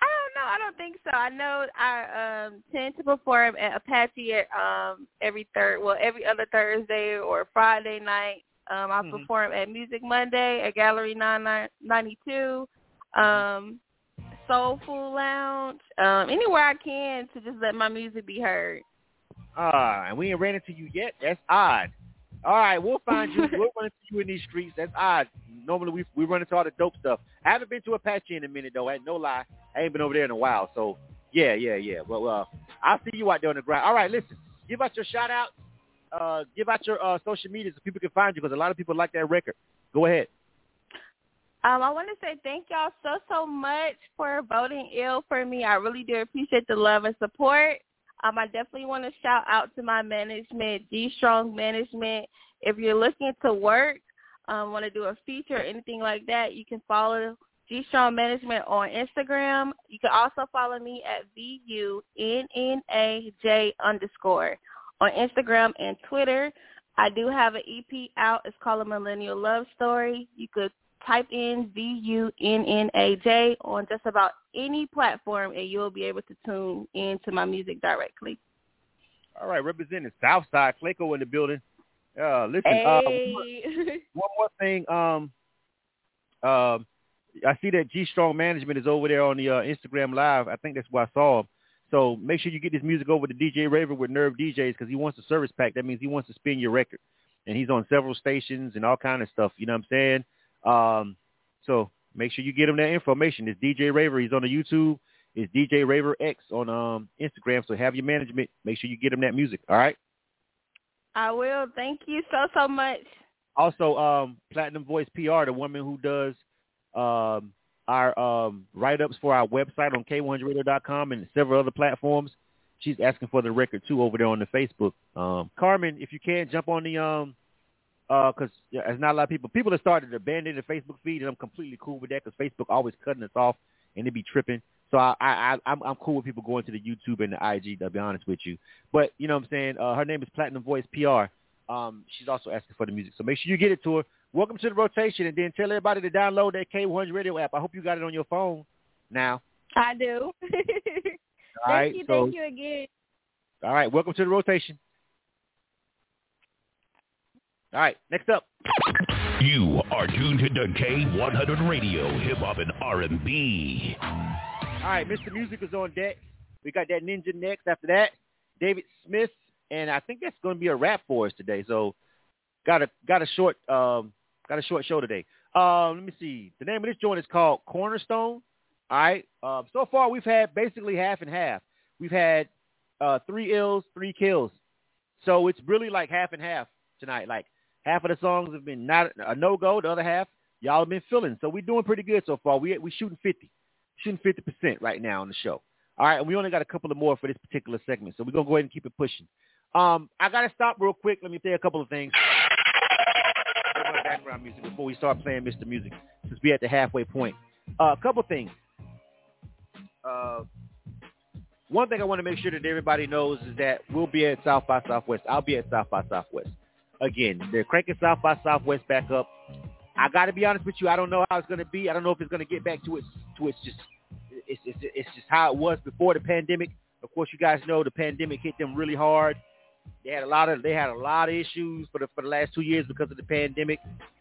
I don't know. I don't think so. I know I um tend to perform at Apache at um every third, well every other Thursday or Friday night. Um, I Mhm. perform at Music Monday at Gallery Nine Ninety Two, um, Soul Food Lounge, um, anywhere I can to just let my music be heard. Ah, and we ain't ran into you yet. That's odd. All right, we'll find you. we'll (laughs) run into you in these streets. That's odd. Normally we we run into all the dope stuff. I haven't been to Apache in a minute though. I no lie, I ain't been over there in a while. So yeah, yeah, yeah. Well, uh, I'll see you out there on the ground. All right, listen. Give out your shout out. Uh, give out your uh, social media so people can find you because a lot of people like that record. Go ahead. Um, I want to say thank y'all so so much for voting ill for me. I really do appreciate the love and support. Um, I definitely want to shout out to my management, G Strong Management. If you're looking to work, um, want to do a feature or anything like that, you can follow G Strong Management on Instagram. You can also follow me at V U N N A J underscore on Instagram and Twitter. I do have an EP out. It's called a Millennial Love Story. You could type in V U N N A J on just about any platform, and you'll be able to tune into my music directly. All right, representing Southside, Clayco in the building. Uh, listen, uh, Hey. one more thing. Um, um, I see that G Strong Management is over there on the uh, Instagram Live. I think that's where I saw him. So make sure you get this music over to DJ Raver with Nerve DJs because he wants a service pack. That means he wants to spin your record, and he's on several stations and all kind of stuff. You know what I'm saying? Um, so make sure you get him that information. It's DJ Raver. He's on the YouTube. It's DJ Raver X on um, Instagram. So have your management. Make sure you get him that music. All right. I will. Thank you so so much. Also, um, Platinum Voice PR, the woman who does um, our um, write-ups for our website on K100radio.com and several other platforms. She's asking for the record too over there on the Facebook. Um, Carmen, if you can jump on the um, because yeah, there's not a lot of people. People have started to abandoning the Facebook feed, and I'm completely cool with that because Facebook always cutting us off and they be tripping. So I, I, I I'm, I'm cool with people going to the YouTube and the IG. To be honest with you, but you know what I'm saying. Uh, her name is Platinum Voice PR. Um, she's also asking for the music, so make sure you get it to her. Welcome to the rotation, and then tell everybody to download that K100 Radio app. I hope you got it on your phone now. I do. (laughs) All thank right, you. so Thank you again. all right, welcome to the rotation. All right, next up. You are tuned to K100 Radio, Hip Hop and R&B. All right, Mr. Music is on deck. We got that ninja next. After that, David Smith, and I think that's going to be a wrap for us today. So, got a got a short um got a short show today. Um, let me see. The name of this joint is called Cornerstone. All right. Um, so far we've had basically half and half. We've had uh, three ills, three kills. So it's really like half and half tonight. Like half of the songs have been not a no go. The other half y'all have been filling. So we're doing pretty good so far. We we shooting fifty, shooting fifty percent right now on the show. All right, and we only got a couple of more for this particular segment, so we're gonna go ahead and keep it pushing. Um, I gotta stop real quick. Let me say a couple of things. Background music before we start playing Mr. Music, since we're at the halfway point. Uh, a couple things. Uh, one thing I want to make sure that everybody knows is that we'll be at South by Southwest. I'll be at South by Southwest. Again, they're cranking South by Southwest back up. I got to be honest with you. I don't know how it's going to be. I don't know if it's going to get back to its to its just it's, it's it's just how it was before the pandemic. Of course, you guys know the pandemic hit them really hard. They had a lot of they had a lot of issues for the for the last two years because of the pandemic.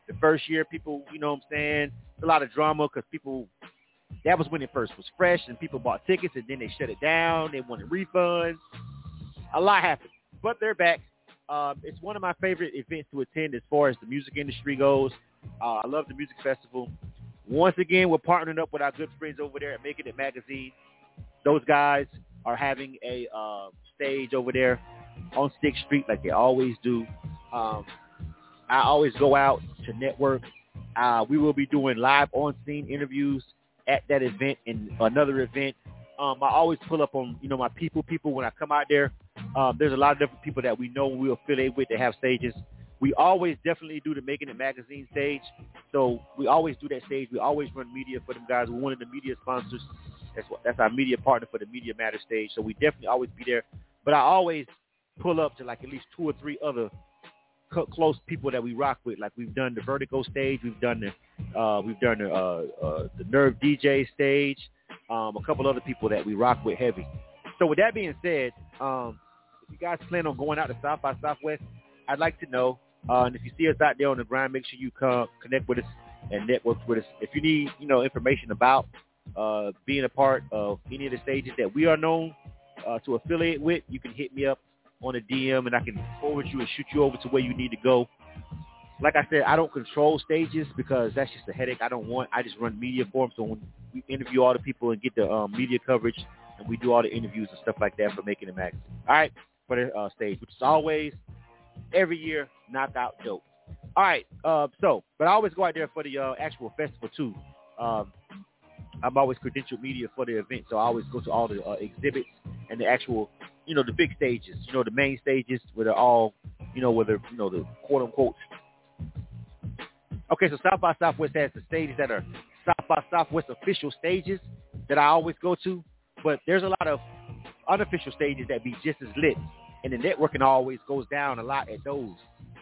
The first year, people, you know what I'm saying, a lot of drama because people. That was when it first was fresh, and people bought tickets, and then they shut it down. They wanted refunds. A lot happened, but they're back. Um, it's one of my favorite events to attend as far as the music industry goes. Uh, I love the music festival. Once again, we're partnering up with our good friends over there at Making It Magazine. Those guys are having a uh, stage over there on Sixth Street like they always do. Um, I always go out to network. Uh, we will be doing live on-scene interviews at that event and another event. Um, I always pull up on, you know, my people, people when I come out there. Um, there's a lot of different people that we know we affiliate with that have stages. We always definitely do the Making It Magazine stage. So we always do that stage. We always run media for them guys. We're one of the media sponsors. That's what, that's our media partner for the Media Matter stage. So we definitely always be there. But I always pull up to like at least two or three other close people that we rock with. Like we've done the Vertigo stage, we've done the uh, we've done the uh, uh, the Nerve DJ stage, um, a couple other people that we rock with heavy. So with that being said, um, you guys plan on going out to South by Southwest, I'd like to know. Uh, and if you see us out there on the grind, make sure you come connect with us and network with us. If you need, you know, information about uh, being a part of any of the stages that we are known uh, to affiliate with, you can hit me up on a DM and I can forward you and shoot you over to where you need to go. Like I said, I don't control stages because that's just a headache I don't want. I just run media for them. So when we interview all the people and get the um, media coverage and we do all the interviews and stuff like that for Making It Magazine. All right, for the uh, stage, which is always every year knockout dope. All right, uh, so but I always go out there for the uh, actual festival too. Um, I'm always credentialed media for the event, so I always go to all the uh, exhibits and the actual, you know, the big stages, you know, the main stages where they're all, you know, where they're, you know, the quote unquote. Okay, so South by Southwest has the stages that are South by Southwest official stages that I always go to, but there's a lot of unofficial stages that be just as lit, and the networking always goes down a lot at those.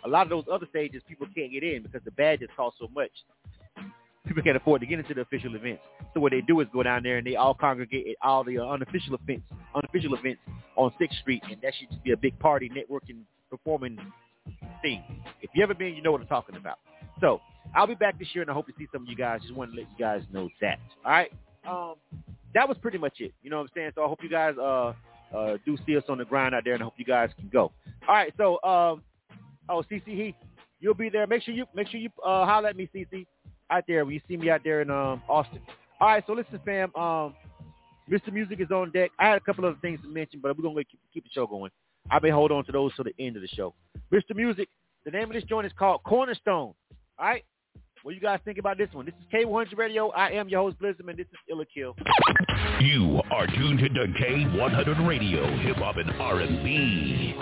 A lot of those other stages people can't get in because the badges cost so much people can't afford to get into the official events. So what they do is go down there and they all congregate at all the unofficial events, unofficial events on Sixth Street, and that should just be a big party, networking, performing thing. If you ever been, you know what I'm talking about. So I'll be back this year, and I hope to see some of you guys. Just want to let you guys know that. All right. Um, that was pretty much it. You know what I'm saying? So I hope you guys uh, uh, do see us on the grind out there, and I hope you guys can go. All right. So um, oh, CC Heath, you'll be there. Make sure you make sure you uh, holler at me, CC out there when you see me out there in um, Austin. All right, so listen, fam. Um, Mr. Music is on deck. I had a couple other things to mention, but we're gonna keep, keep the show going. I may hold on to those till the end of the show. Mr. Music, the name of this joint is called Cornerstone. All right, what do you guys think about this one? This is K100 Radio. I am your host Blizzard, and this is Ill or Kill. You are tuned to K100 Radio, hip hop and R&B.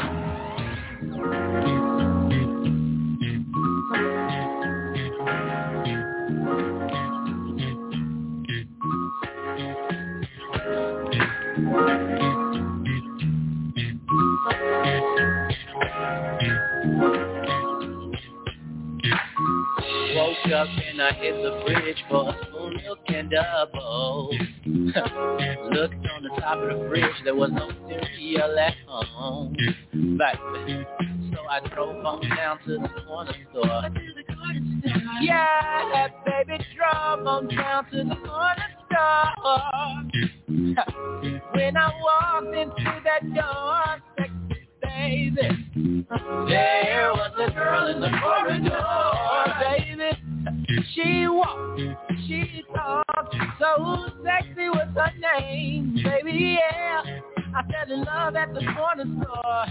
Woke up and I hit the fridge for a spoon, milk and double. (laughs) Looked on the top of the fridge, there was no cereal at home. But, so I drove on down to the corner store. Yeah, baby, drove on down to the corner store. (laughs) when I walked into that door, sexy baby, (laughs) there was a girl in the corridor. She walked, she talked, so sexy was her name, baby, yeah. I fell in love at the corner store.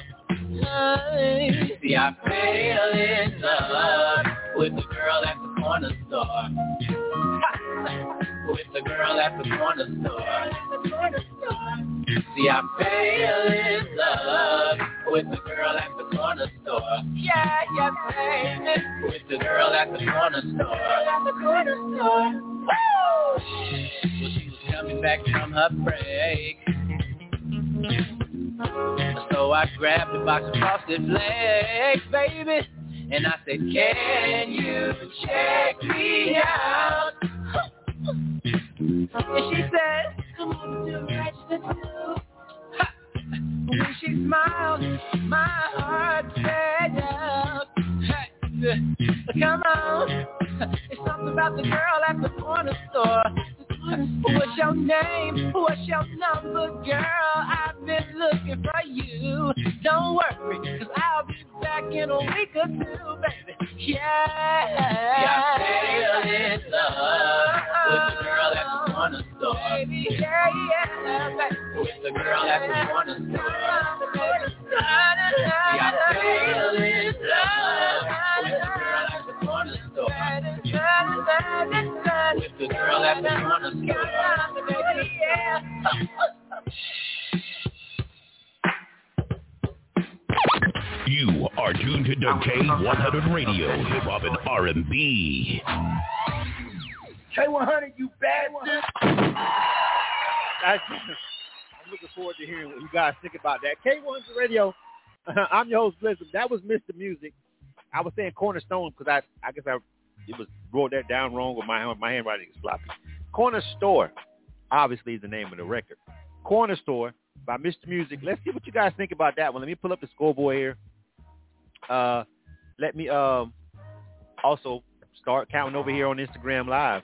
Hey. See, I fell in love with the girl at the corner store. (laughs) with the girl at the corner store. See, I fell in love with the girl at the corner store. Yeah, yeah, baby. With the girl at the corner store. At the corner store. Woo! Well, she was coming back from her break. So I grabbed a box of frosted flakes, baby. And I said, can you check me out? (laughs) And she said, come on to. When she smiled, my heart said, yeah. Come on, it's something about the girl at the corner store. What's your name? What's your number, girl? I've been looking for you. Don't worry, cause I'll be back in a week or two, baby. Yeah. Yeah, I fell in love with the girl at the corner store. Baby, yeah, yeah, baby. With the girl at the corner store. Yeah, I fell in love corner store. With the girl at the corner store. You are tuned to K100 Radio, hip hop and R&B. K100, you bastard. I'm looking forward to hearing what you guys think about that. K100 Radio. (laughs) I'm your host Blizzard. That was Mr. Music. I was saying Cornerstone because I I guess I it was wrote that down wrong with my my handwriting is sloppy. Corner Store, obviously, is the name of the record. Corner Store by Mr. Music. Let's see what you guys think about that one. Let me pull up the scoreboard here. Uh, let me um also start counting over here on Instagram Live.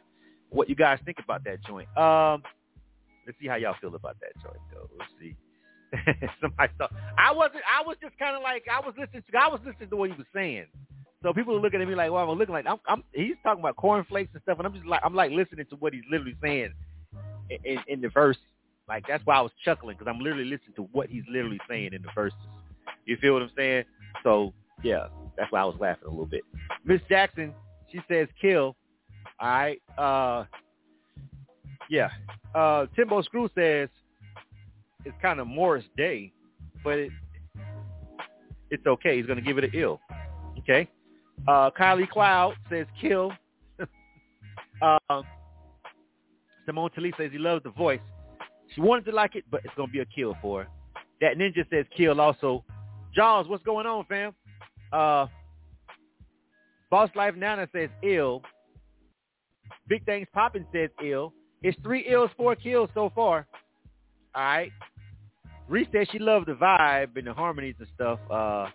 What you guys think about that joint? Um, let's see how y'all feel about that joint though. Let's see. (laughs) Somebody thought I wasn't. I was just kind of like I was listening to. I was listening to what he was saying. So people are looking at me like, well, I'm looking like I'm, I'm. He's talking about cornflakes and stuff, and I'm just like, I'm like listening to what he's literally saying in, in, in the verse. Like that's why I was chuckling because I'm literally listening to what he's literally saying in the verses. You feel what I'm saying? So yeah, that's why I was laughing a little bit. Miss Jackson, she says kill. All right. Uh, yeah. Uh, Timbo Screw says it's kind of Morris Day, but it, it's okay. He's going to give it an ill. Okay. Uh, Kylie Cloud says kill. uh, (laughs) Simone Talise says he loves the voice. She wanted to like it, but it's going to be a kill for her. That ninja says kill also. Jaws, what's going on, fam? Uh, Boss Life Nana says ill. Big Things Poppin' says ill. It's three ills, four kills so far. All right. Reese says she loved the vibe and the harmonies and stuff. Uh,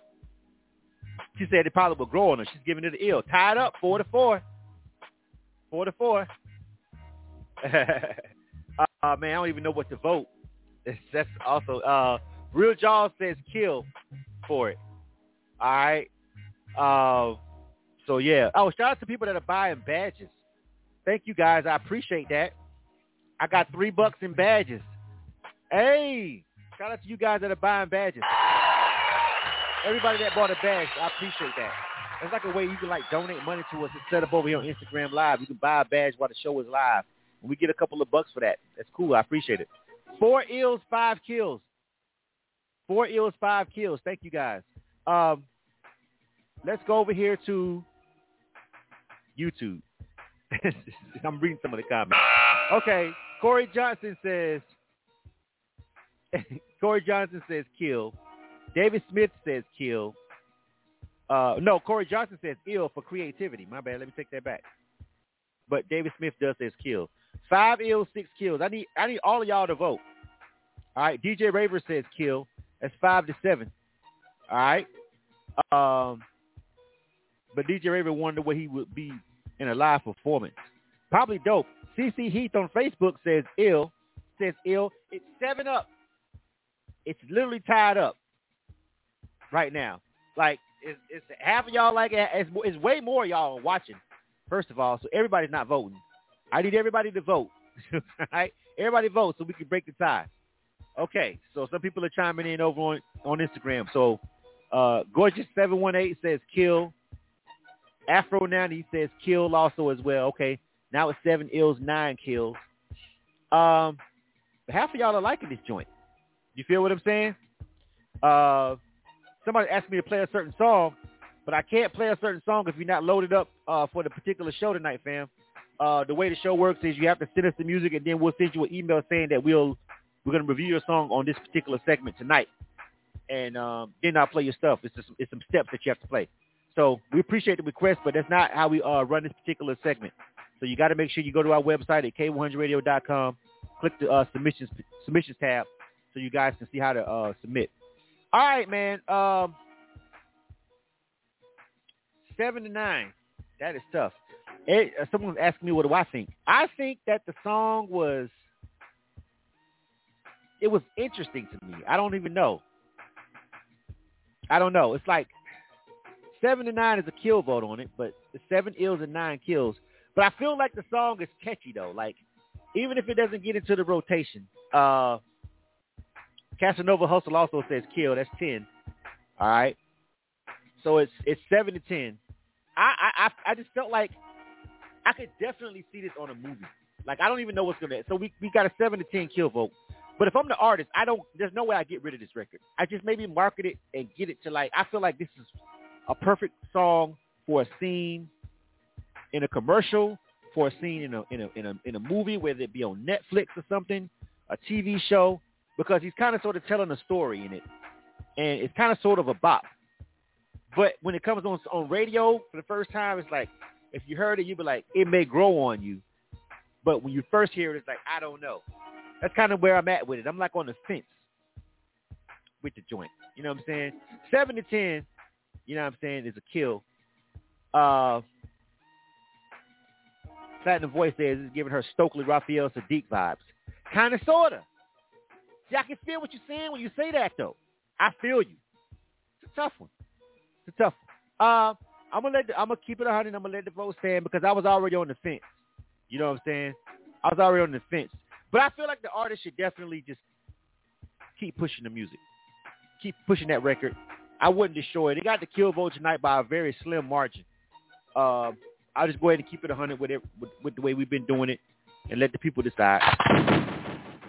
she said it probably will grow on her. She's giving it an ill. Tied up, four to four. Four to four. (laughs) uh, man, I don't even know what to vote. It's, that's also uh, Real Jaws says kill for it. All right. Uh, so yeah. Oh, shout out to people that are buying badges. Thank you guys. I appreciate that. I got three bucks in badges. Hey, shout out to you guys that are buying badges. Everybody that bought a badge, I appreciate that. It's like a way you can like donate money to us and set up over here on Instagram Live. You can buy a badge while the show is live, and we get a couple of bucks for that. That's cool. I appreciate it. Four ills, five kills. Four ills, five kills. Thank you guys. Um, let's go over here to YouTube. (laughs) I'm reading some of the comments. Okay, Corey Johnson says. (laughs) Corey Johnson says kill. David Smith says kill. Uh, no, Corey Johnson says ill for creativity. My bad. Let me take that back. But David Smith does says kill. Five ills, six kills. I need I need all of y'all to vote. All right. DJ Raver says kill. That's five to seven. All right. Um, but DJ Raver wondered what he would be in a live performance. Probably dope. CC Heath on Facebook says ill. Says ill. It's seven up. It's literally tied up right now. Like it's, it's half of y'all like it. It's, it's way more y'all watching. First of all, so everybody's not voting. I need everybody to vote. (laughs) right? Everybody vote so we can break the tie. Okay, so some people are chiming in over on, on Instagram. So uh, Gorgeous718 says kill. Afro 90 says kill also as well. Okay, now it's seven ills, nine kills. Um, half of y'all are liking this joint. You feel what I'm saying? Uh, somebody asked me to play a certain song, but I can't play a certain song if you're not loaded up uh, for the particular show tonight, fam. Uh, the way the show works is you have to send us the music, and then we'll send you an email saying that we'll we're gonna review your song on this particular segment tonight, and um, then I'll play your stuff. It's just it's some steps that you have to play. So we appreciate the request, but that's not how we uh, run this particular segment. So you got to make sure you go to our website at k100radio.com, click the uh, submissions submissions tab, so you guys can see how to uh, submit. All right, man. Um, seven to nine. That is tough. It, uh, someone's asking me what do I think. I think that the song was it was interesting to me. I don't even know. I don't know. It's like seven to nine is a kill vote on it, but seven ills and nine kills. But I feel like the song is catchy though. Like even if it doesn't get into the rotation, uh, Casanova Hustle also says kill. That's ten. All right. So it's it's seven to ten. I I I just felt like I could definitely see this on a movie. Like I don't even know what's gonna. So we we got a seven to ten kill vote. But if I'm the artist, I don't. There's no way I get rid of this record. I just maybe market it and get it to like. I feel like this is a perfect song for a scene in a commercial, for a scene in a in a in a in a movie, whether it be on Netflix or something, a TV show, because he's kind of sort of telling a story in it, and it's kind of sort of a bop. But when it comes on on radio for the first time, it's like if you heard it, you'd be like, it may grow on you. But when you first hear it, it's like I don't know. That's kind of where I'm at with it. I'm like on the fence with the joint. You know what I'm saying? Seven to ten, you know what I'm saying, is a kill. Uh Platinum Voice says is giving her Stokely Raphael Saadiq vibes. Kinda sorta. See, I can feel what you're saying when you say that though. I feel you. It's a tough one. It's a tough one. Uh I'm gonna let the, I'm gonna keep it a hundred. I'm gonna let the vote stand because I was already on the fence. You know what I'm saying? I was already on the fence, but I feel like the artist should definitely just keep pushing the music, keep pushing that record. I wouldn't destroy it. They got the kill vote tonight by a very slim margin. Uh, I'll just go ahead and keep it a hundred with it with, with the way we've been doing it, and let the people decide.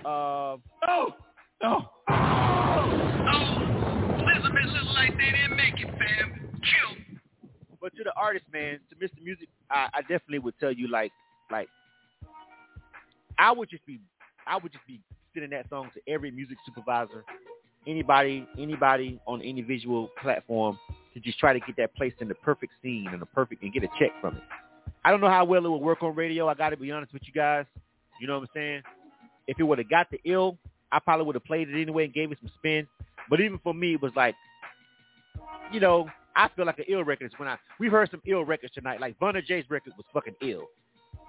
Uh, oh, oh, oh, Elizabeth look like they didn't make it, fam. Kill. But to the artist, man, to Mr. Music, I, I definitely would tell you, like, like, I would just be, I would just be sending that song to every music supervisor, anybody, anybody on any visual platform to just try to get that placed in the perfect scene and the perfect and get a check from it. I don't know how well it would work on radio. I got to be honest with you guys. You know what I'm saying? If it would have got the ill, I probably would have played it anyway and gave it some spin. But even for me, it was like, you know, I feel like an ill record is when I we've heard some ill records tonight. Like Vunna J's record was fucking ill.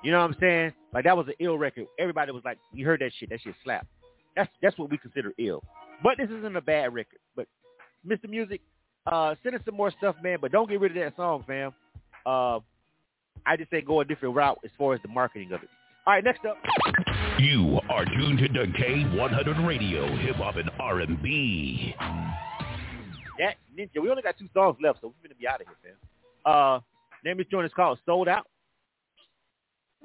You know what I'm saying? Like that was an ill record. Everybody was like, you heard that shit. That shit slap. That's that's what we consider ill. But this isn't a bad record. But Mr. Music, uh, send us some more stuff, man. But don't get rid of that song, fam. Uh, I just say go a different route as far as the marketing of it. All right, next up. You are tuned to the K100 Radio, hip hop and R&B. That Ninja. We only got two songs left, so we're gonna be out of here, fam. Uh, name this joint is called Sold Out.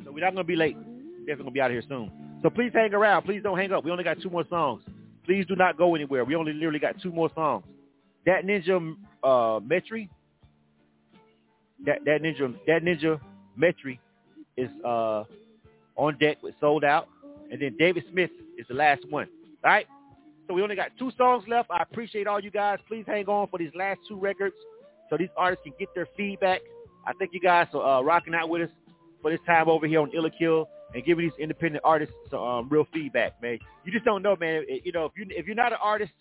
So we're not gonna be late. Definitely gonna be out of here soon. So please hang around. Please don't hang up. We only got two more songs. Please do not go anywhere. We only literally got two more songs. That Ninja uh, Metri. That that Ninja that Ninja Metri is uh on deck with Sold Out, and then David Smith is the last one. All right. So we only got two songs left. I appreciate all you guys. Please hang on for these last two records so these artists can get their feedback. I thank you guys for uh, rocking out with us for this time over here on Illa and giving these independent artists some um, real feedback, man. You just don't know, man. It, you know, if you if you're not an artist,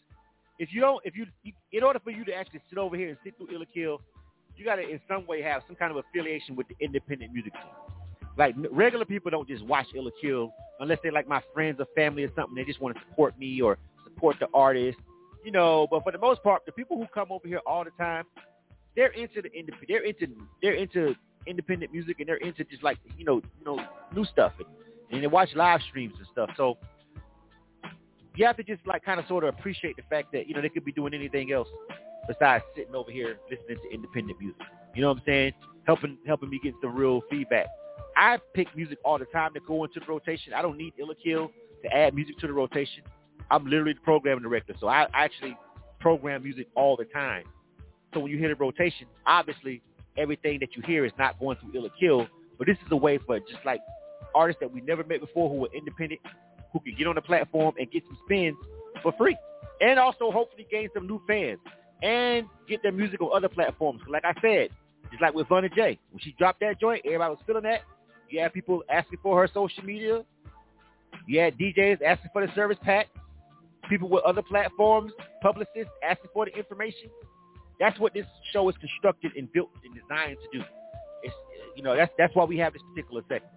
if you don't, if you, in order for you to actually sit over here and sit through Illa you got to in some way have some kind of affiliation with the independent music scene. Like regular people don't just watch Ill or Kill unless they're like my friends or family or something. They just want to support me or support the artist, you know. But for the most part, the people who come over here all the time, they're into the indep- they're into they're into independent music and they're into just like you know you know new stuff and, and they watch live streams and stuff. So you have to just like kind of sort of appreciate the fact that you know they could be doing anything else besides sitting over here listening to independent music. You know what I'm saying? Helping helping me get some real feedback. I pick music all the time to go into the rotation. I don't need Ill or Kill to add music to the rotation. I'm literally the programming director, so I actually program music all the time. So when you hear the rotation, obviously everything that you hear is not going through Ill or Kill, but this is a way for just like artists that we never met before who are independent, who can get on the platform and get some spins for free, and also hopefully gain some new fans and get their music on other platforms. Like I said, just like with Vunna J, when she dropped that joint, everybody was feeling that. You had people asking for her social media. You had DJs asking for the service pack. People with other platforms, publicists asking for the information. That's what this show is constructed and built and designed to do. It's you know that's that's why we have this particular segment.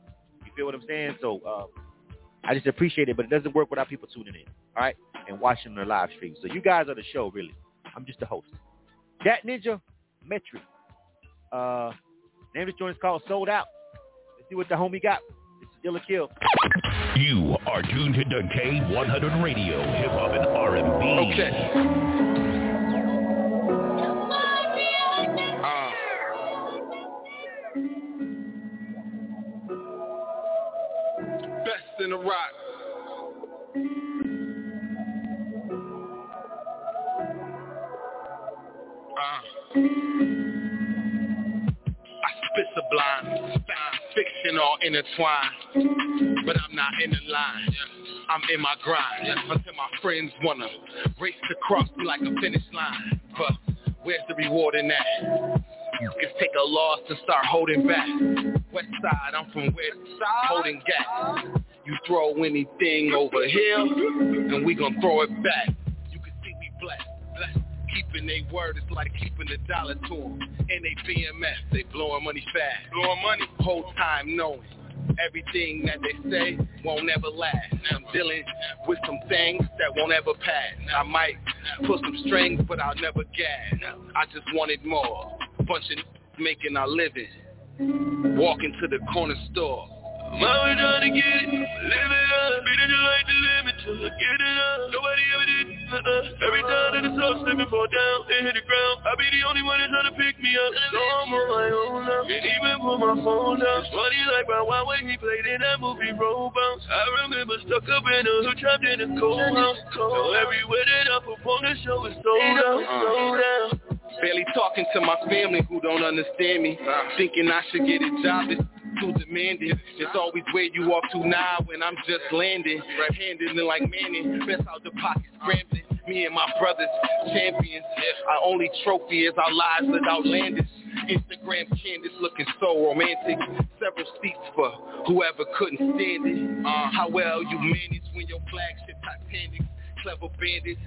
You feel what I'm saying? So uh, I just appreciate it, but it doesn't work without people tuning in, all right, and watching the live stream. So you guys are the show, really. I'm just the host. That Ninja Metri. Uh, name of this joint is called Sold Out. Let's see what the homie got. This is Ill or Kill. You are tuned to the K100 Radio, hip hop and R&B. Okay. Best in the rock. Uh. Science fiction all intertwined, but I'm not in the line. I'm in my grind until my friends wanna race to cross me like a finish line. But Where's the reward in that? Let's take a loss to start holding back. West side, I'm from west side, holding gas. You throw anything over here, and we gon' throw it back. Keeping they word is like keeping the dollar to them. And they BMF, they blowing money fast. Blowing money, whole time knowing. Everything that they say won't ever last. I'm dealing with some things that won't ever pass. I might pull some strings, but I'll never gas. I just wanted more. Bunch of making our living. Walking to the corner store. I'm always trying to get it, live it up, beating you like the limit till I get it up. Nobody ever did, uh-uh. Every time that the soul slip and fall down and hit the ground, I be the only one that's trying to pick me up. So I'm on my own now, can't even put my phone down. It's funny like Bow Wow when he played in that movie Roll Bounce. I remember stuck up in the hood, trapped in a cold house. So everywhere that I perform, the show is sold out, sold out. Barely talking to my family who don't understand me. Thinking I should get a job that's too demanding. It's always where you walk to now when I'm just landing. Handling like Manning, best out the pocket scrambling. Me and my brothers, champions. Our only trophy is our lives live outlandish. Instagram canvas looking so romantic. Several seats for whoever couldn't stand it. Uh, how well you manage when your flagship Titanic. Clever bandits.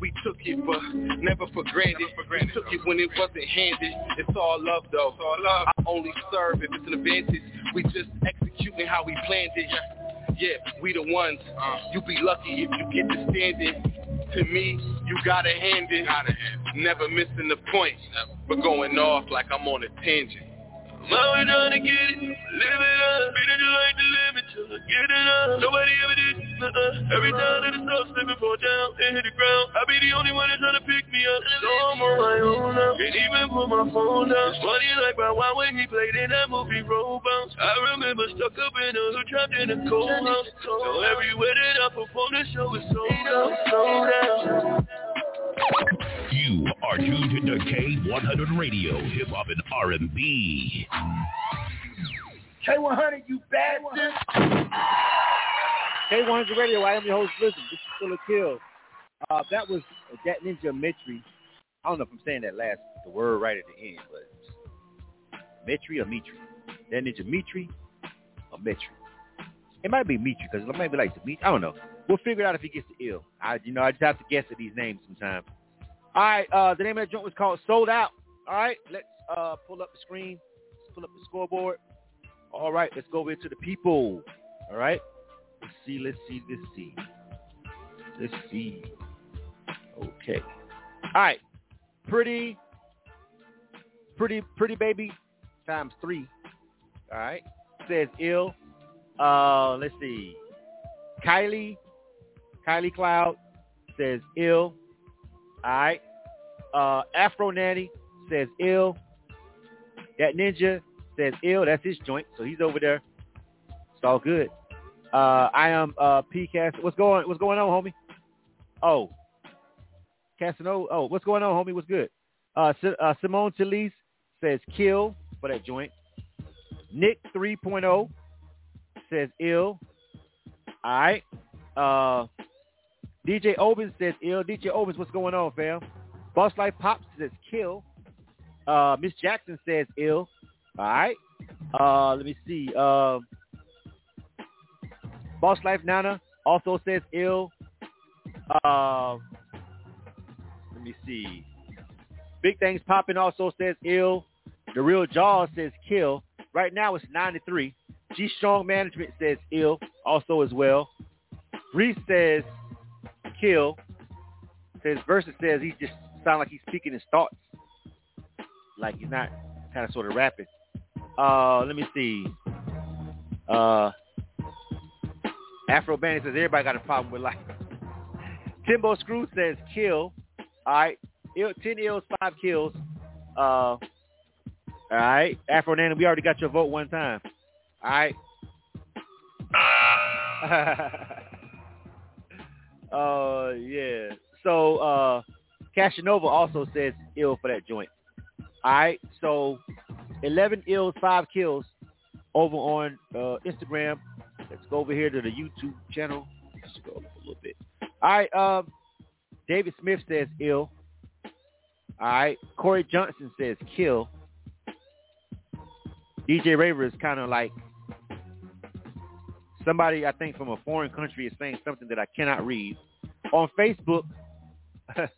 We took it, but never for granted. We took it when it wasn't handed. It's all love, though. all love. Only serve if it's an advantage. We just executing how we planned it. Yeah, we the ones. You be lucky if you get to stand it. To me, you gotta hand it. Never missing the point, but going off like I'm on a tangent. I'm always trying to get it, live it up, beating you like the limit till I get it up. Nobody ever did, uh-uh. Every time that the stuff slip and fall down and hit the ground, I be the only one that's trying to pick me up. So I'm on my own now, can't even put my phone down. It's funny like Bow Wow when he played in that movie Roll Bounce. I remember stuck up in the hood, trapped in a cold house. So everywhere that I perform, the show is sold out, sold out. You are tuned into K100 Radio, Hip Hop and R&B. K100, you bastard. K100 Radio, I am your host, Listen. This is a Kill. Uh, that was that Ninja Mitri. I don't know if I'm saying that last, the word right at the end, but Mitri or Mitri. That Ninja Mitri or Mitri. It might be Mitri because it might be like Dimitri. I don't know. We'll figure it out if he gets the ill. I, you know, I just have to guess at these names sometimes. All right, uh, the name of that joint was called Sold Out. All right, let's uh, pull up the screen. Let's pull up the scoreboard. All right, let's go over to the people. All right, see, let's see, let's see. Let's see. Okay. All right, pretty, pretty, pretty baby times three. All right, says ill. Uh, let's see. Kylie, Kylie Cloud says ill. All right. Uh, Afro Nanny says ill. That ninja says ill. That's his joint, so he's over there. It's all good. Uh, I am uh, PCast. What's going What's going on, homie? Oh, Casanova. Oh, what's going on, homie? What's good? Uh, Si- uh, Simone Talise says kill for that joint. Nick 3.0 says ill. All right. Uh, DJ Obens says ill. DJ Obens, what's going on, fam? Boss Life Pops says kill. Uh, Miss Jackson says ill. All right. Uh, let me see. Uh, Boss Life Nana also says ill. Uh, let me see. Big Things Popping also says ill. The Real Jaws says kill. Right now it's 93. G Strong Management says ill also as well. Reese says kill. Says Verzuz says he just sound like he's speaking his thoughts. Like he's not kind of sort of rapping. Uh, let me see. Uh, Afro Bandit says everybody got a problem with life. (laughs) Timbo Screw says kill. All right. Ill, 10 ills, 5 kills. Uh, all right. Afro Nana, we already got your vote one time. All right. uh, (laughs) yeah. So, uh, Casanova also says ill for that joint. All right. So, 11 ills, 5 kills over on uh, Instagram. Let's go over here to the YouTube channel. Scroll up a little bit. All right. Um, David Smith says ill. All right. Corey Johnson says kill. DJ Raver is kind of like somebody I think from a foreign country is saying something that I cannot read. On Facebook, (laughs)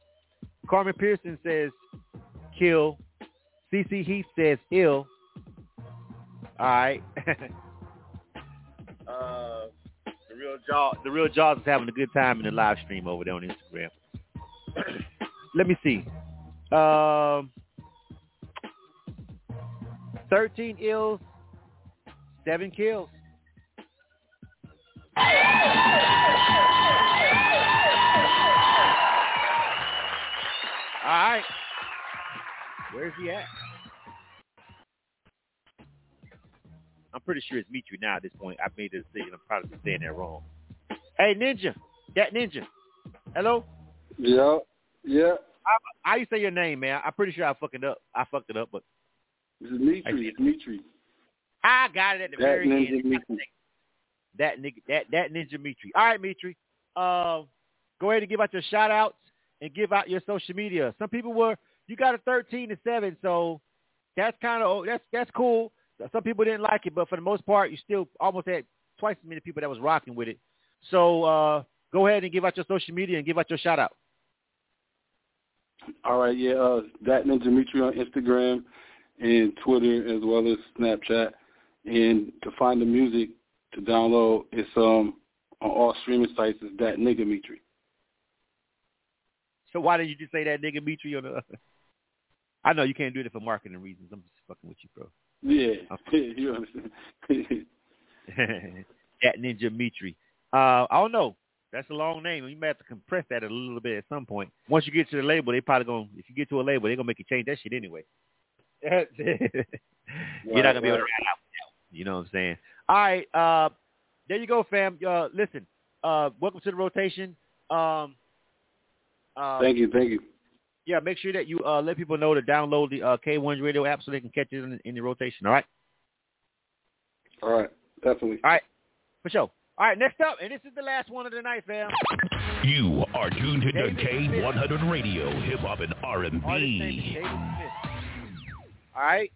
Carmen Pearson says kill. CC Heath says ill. All right. (laughs) the real Jaws, the real Jaws is having a good time in the live stream over there on Instagram. (coughs) Let me see. Um, thirteen ills, seven kills. All right. Where's he at? I'm pretty sure it's Mitri now at this point. I've made the decision. I'm probably saying that wrong. Hey, Ninja. That Ninja. Hello? Yeah. Yeah. How, you say your name, man? I'm pretty sure I fucked it up. I fucked it up, but It's Dimitri. It's Dimitri. I got it at the That very ninja end. Mitri. That nigga, that that ninja Mitri. All right, Mitri. Uh, go ahead and give out your shout outs and give out your social media. Some people were you got a thirteen to seven, so that's kind of that's that's cool. Some people didn't like it, but for the most part, you still almost had twice as many people that was rocking with it. So uh, go ahead and give out your social media and give out your shout out. All right, yeah, uh, that Ninja Dimitri on Instagram and Twitter as well as Snapchat. And to find the music to download, it's um on all streaming sites. Is that nigga Dimitri? So why did you just say that nigga Mitri on the? (laughs) I know you can't do it for marketing reasons. I'm just fucking with you, bro. Yeah, (laughs) you understand. (laughs) that Ninja Mitri. Uh, I don't know. That's a long name. You may have to compress that a little bit at some point. Once you get to the label, they probably gonna. If you get to a label, they're gonna make you change that shit anyway. (laughs) You're not gonna be able to ride out. You know what I'm saying? All right. Uh, there you go, fam. Uh, listen. Uh, welcome to the rotation. Um, uh, thank you, thank you. Yeah, make sure that you uh, let people know to download the uh, K1's radio app so they can catch it in, in the rotation. All right. All right, definitely. All right, for sure. All right, next up, and this is the last one of the night, fam. You are tuned to David K100 Radio, Hip Hop and Artist name is R&B. All right,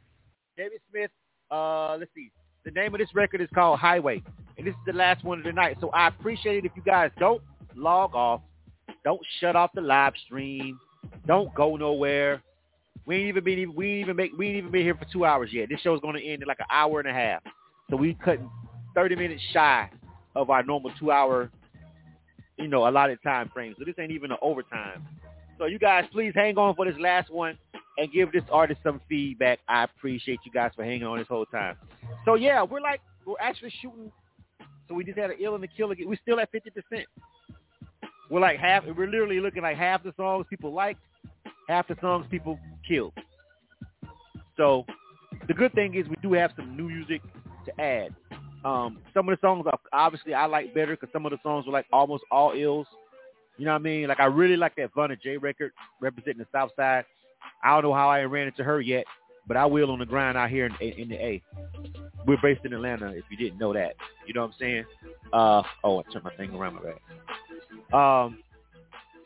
David Smith. Uh, let's see. The name of this record is called Highway, and this is the last one of the night. So I appreciate it if you guys don't log off, don't shut off the live stream, don't go nowhere. We ain't even been we ain't even make we ain't even been here for two hours yet. This show's gonna end in like an hour and a half. So we cutting thirty minutes shy of our normal two hour, you know, allotted time frame. So this ain't even an overtime. So you guys please hang on for this last one and give this artist some feedback. I appreciate you guys for hanging on this whole time. So yeah, we're like we're actually shooting. So we just had an ill and a kill again. We're still at fifty percent. We're like half. We're literally looking like half the songs people liked, half the songs people killed. So the good thing is we do have some new music to add. Um, some of the songs obviously I like better because some of the songs were like almost all ills. You know what I mean? Like I really like that Vunna J record representing the South Side. I don't know how I ran into her yet, but I will on the grind out here in, in the A. We're based in Atlanta. If you didn't know that, you know what I'm saying? Uh, oh, I turned my thing around my back. Um,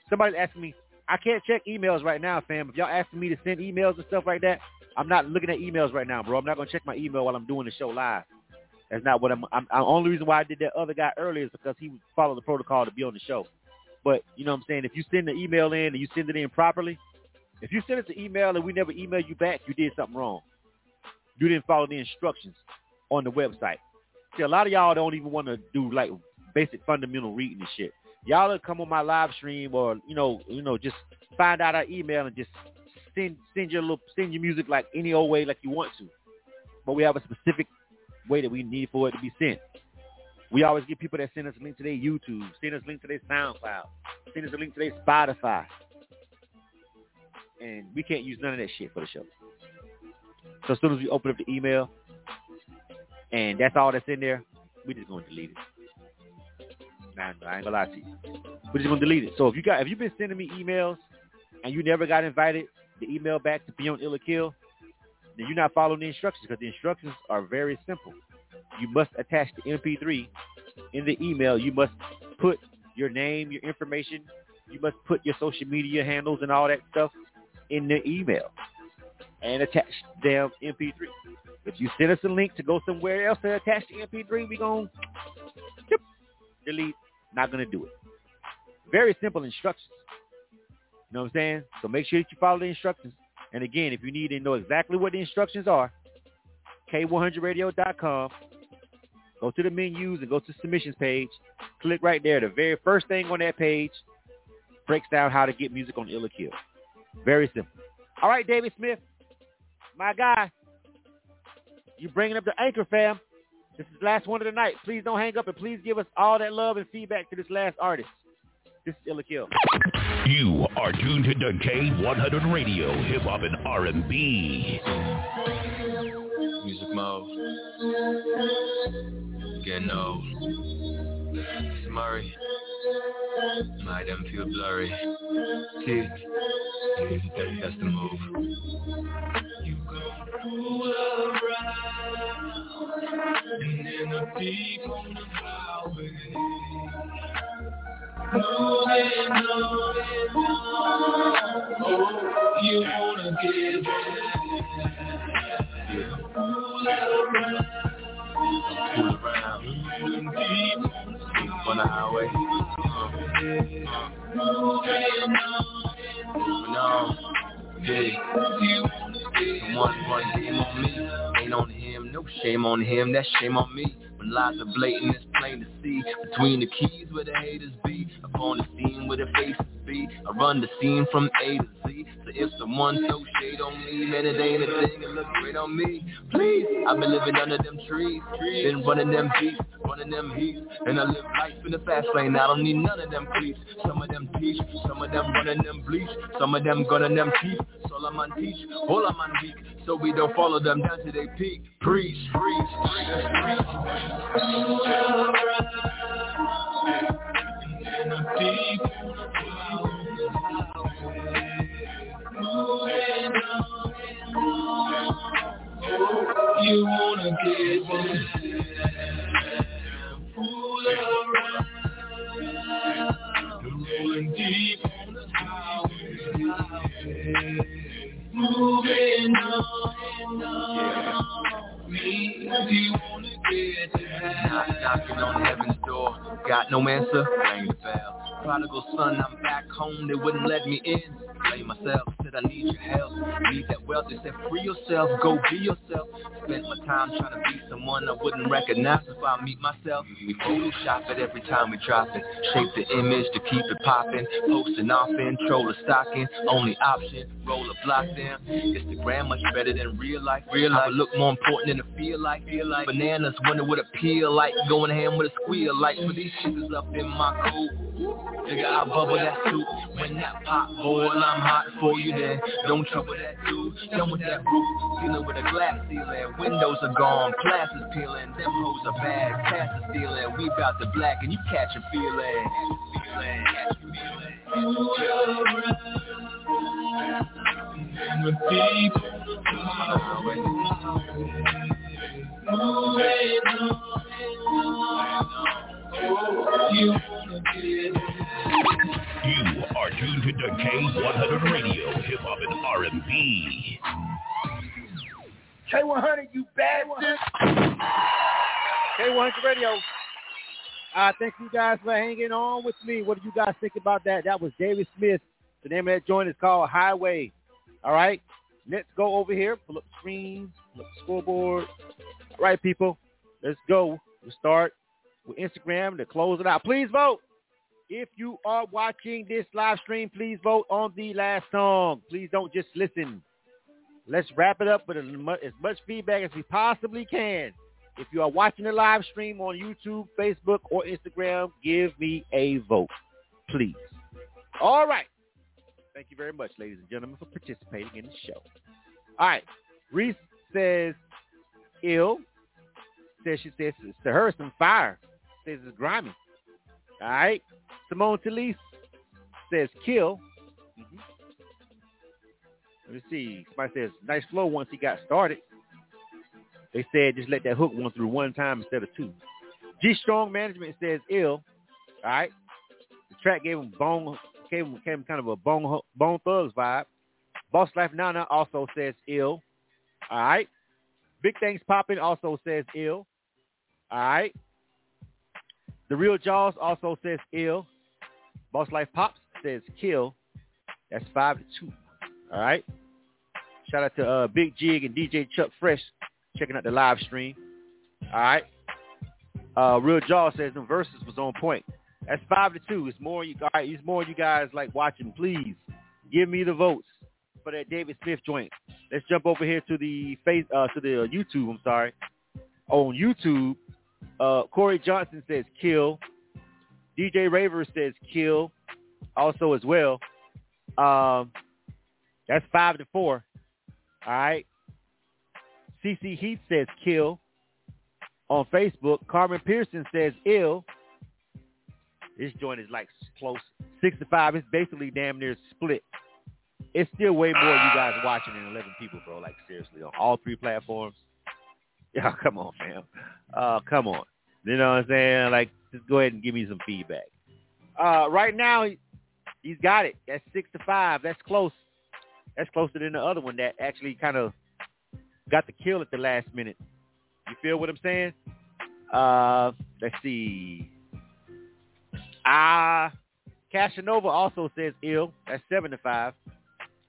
somebody asked me. I can't check emails right now, fam. If y'all asking me to send emails and stuff like that, I'm not looking at emails right now, bro. I'm not gonna check my email while I'm doing the show live. That's not what I'm. I'm. I'm only reason why I did that other guy earlier is because he followed the protocol to be on the show. But you know what I'm saying? If you send the email in and you send it in properly, if you send us an email and we never email you back, you did something wrong. You didn't follow the instructions on the website. See, a lot of y'all don't even want to do like basic fundamental reading and shit. Y'all come on my live stream or you know, you know, just find out our email and just send send your little send your music like any old way like you want to. But we have a specific way that we need for it to be sent. We always get people that send us a link to their YouTube, send us a link to their SoundCloud, send us a link to their Spotify. And we can't use none of that shit for the show. So as soon as we open up the email and that's all that's in there, we just gonna delete it. Nah, I ain't gonna lie to you. We're just gonna delete it. So if you got if you've been sending me emails and you never got invited to email back to be on Ill Kill, then you're not following the instructions because the instructions are very simple. You must attach the MP3 in the email. You must put your name, your information. You must put your social media handles and all that stuff in the email and attach the damn MP3. If you send us a link to go somewhere else to attach the MP3, we're going to delete. Not going to do it. Very simple instructions. You know what I'm saying? So make sure that you follow the instructions. And again, if you need to know exactly what the instructions are, K100radio.com. Go to the menus and go to the submissions page. Click right there. The very first thing on that page breaks down how to get music on Ill or Kill. Very simple. All right, David Smith, my guy. You bringing up the anchor, fam. This is the last one of the night. Please don't hang up and please give us all that love and feedback to this last artist. This is Ill or Kill. You are tuned to K100 Radio, Hip Hop and R&B. Music mode. Getting old. It's Murray. My them feel blurry. T. That's the move. You go fool around and then peek on the highway. Moving on and on. Oh, you wanna get there. Fool around. On the highway. moving on. Hey. Someone run game on me. Ain't on him, no shame on him. That's shame on me. When lies are blatant, it's plain to see. Between the keys where the haters be. upon the scene where the faces be. I run the scene from A to Z. If someone throw shade on me, man, it ain't a thing. It look great on me. Please, I've been living under them trees. Been running them beats, running them heats. And I live life in the fast lane. I don't need none of them please. Some of them teach, some of them running them bleach. Some of them gunning them teeth. Solomon teach, all I'm on weak. So we don't follow them down to their peak. Preach, preach, You wanna get one Fool Rolling deep on the highway Moving on Me, you wanna get Knock, knocking on heaven's door. Got no answer? Ring the bell. Prodigal son, I'm back home. They wouldn't let me in. Blame myself. Said I need your help. Need that wealth. They said free yourself. Go be yourself. Spent my time trying to be someone I wouldn't recognize if I meet myself. We Photoshop it every time we drop it. Shape the image to keep it popping. Posting off in, troll the stocking. Only option. Roll a block down. Instagram much better than real life. Real life look more important than it feel like. Feel like bananas. Wonder what appeal like. Going ham with a squeal like. For these shits up in my cool. Nigga, I bubble that soup. When that pot boil, I'm hot for you then. Don't trouble that dude. Done with that roof. Dealing with a glass ceiling. Windows are gone. Glass is peeling. Them hoes are bad. Cash is stealing. We bout to black and you catch a feeling. Feeling. With deep on Moving on You wanna get You are tuned to K100 Radio, Hip Hop and R&B. K100, you bastard. K100 Radio. Uh, thank you guys for hanging on with me. What do you guys think about that? That was David Smith. The name of that joint is called Highway. All right. Let's go over here. Pull up the screen. Pull up scoreboard. All right, people. Let's go. We'll start with Instagram to close it out. Please vote. If you are watching this live stream, please vote on the last song. Please don't just listen. Let's wrap it up with as mu- as much feedback as we possibly can. If you are watching the live stream on YouTube, Facebook, or Instagram, give me a vote, please. All right. Thank you very much, ladies and gentlemen, for participating in the show. All right. Reese says ill. Says she says to her some fire. Says it's grimy. All right. Simone Talise says kill. Mhm. Let me see. Somebody says nice flow once he got started. They said just let that hook one through one time instead of two. G Strong Management says ill. All right. The track gave him bone gave him, gave him kind of a bone bone thugs vibe. Boss Life Nana also says ill. All right. Big Things Popping also says ill. All right. The Real Jaws also says ill. Boss Life Pops says kill. That's five to two. All right. Shout out to uh, Big Jig and DJ Chuck Fresh checking out the live stream. All right. Uh, Real Jaw says the verses was on point. That's five to two. It's more you guys. It's more you guys like watching. Please give me the votes for that David Smith joint. Let's jump over here to the face uh, to the uh, YouTube. I'm sorry. On YouTube, uh, Corey Johnson says kill. DJ Raver says kill. Also as well. Um, that's five to four. All right. CC Heath says kill. On Facebook, Carmen Pearson says ill. This joint is like close. Six to five. It's basically damn near split. It's still way more you guys watching than 11 people, bro. Like seriously, on all three platforms. (laughs) Yeah, come on, fam. Uh, come on. You know what I'm saying? Like, just go ahead and give me some feedback. Uh, right now, he's got it. That's six to five. That's close. That's closer than the other one that actually kind of got the kill at the last minute. You feel what I'm saying? Uh, let's see. Ah, uh, Casanova also says ill. That's seven to five.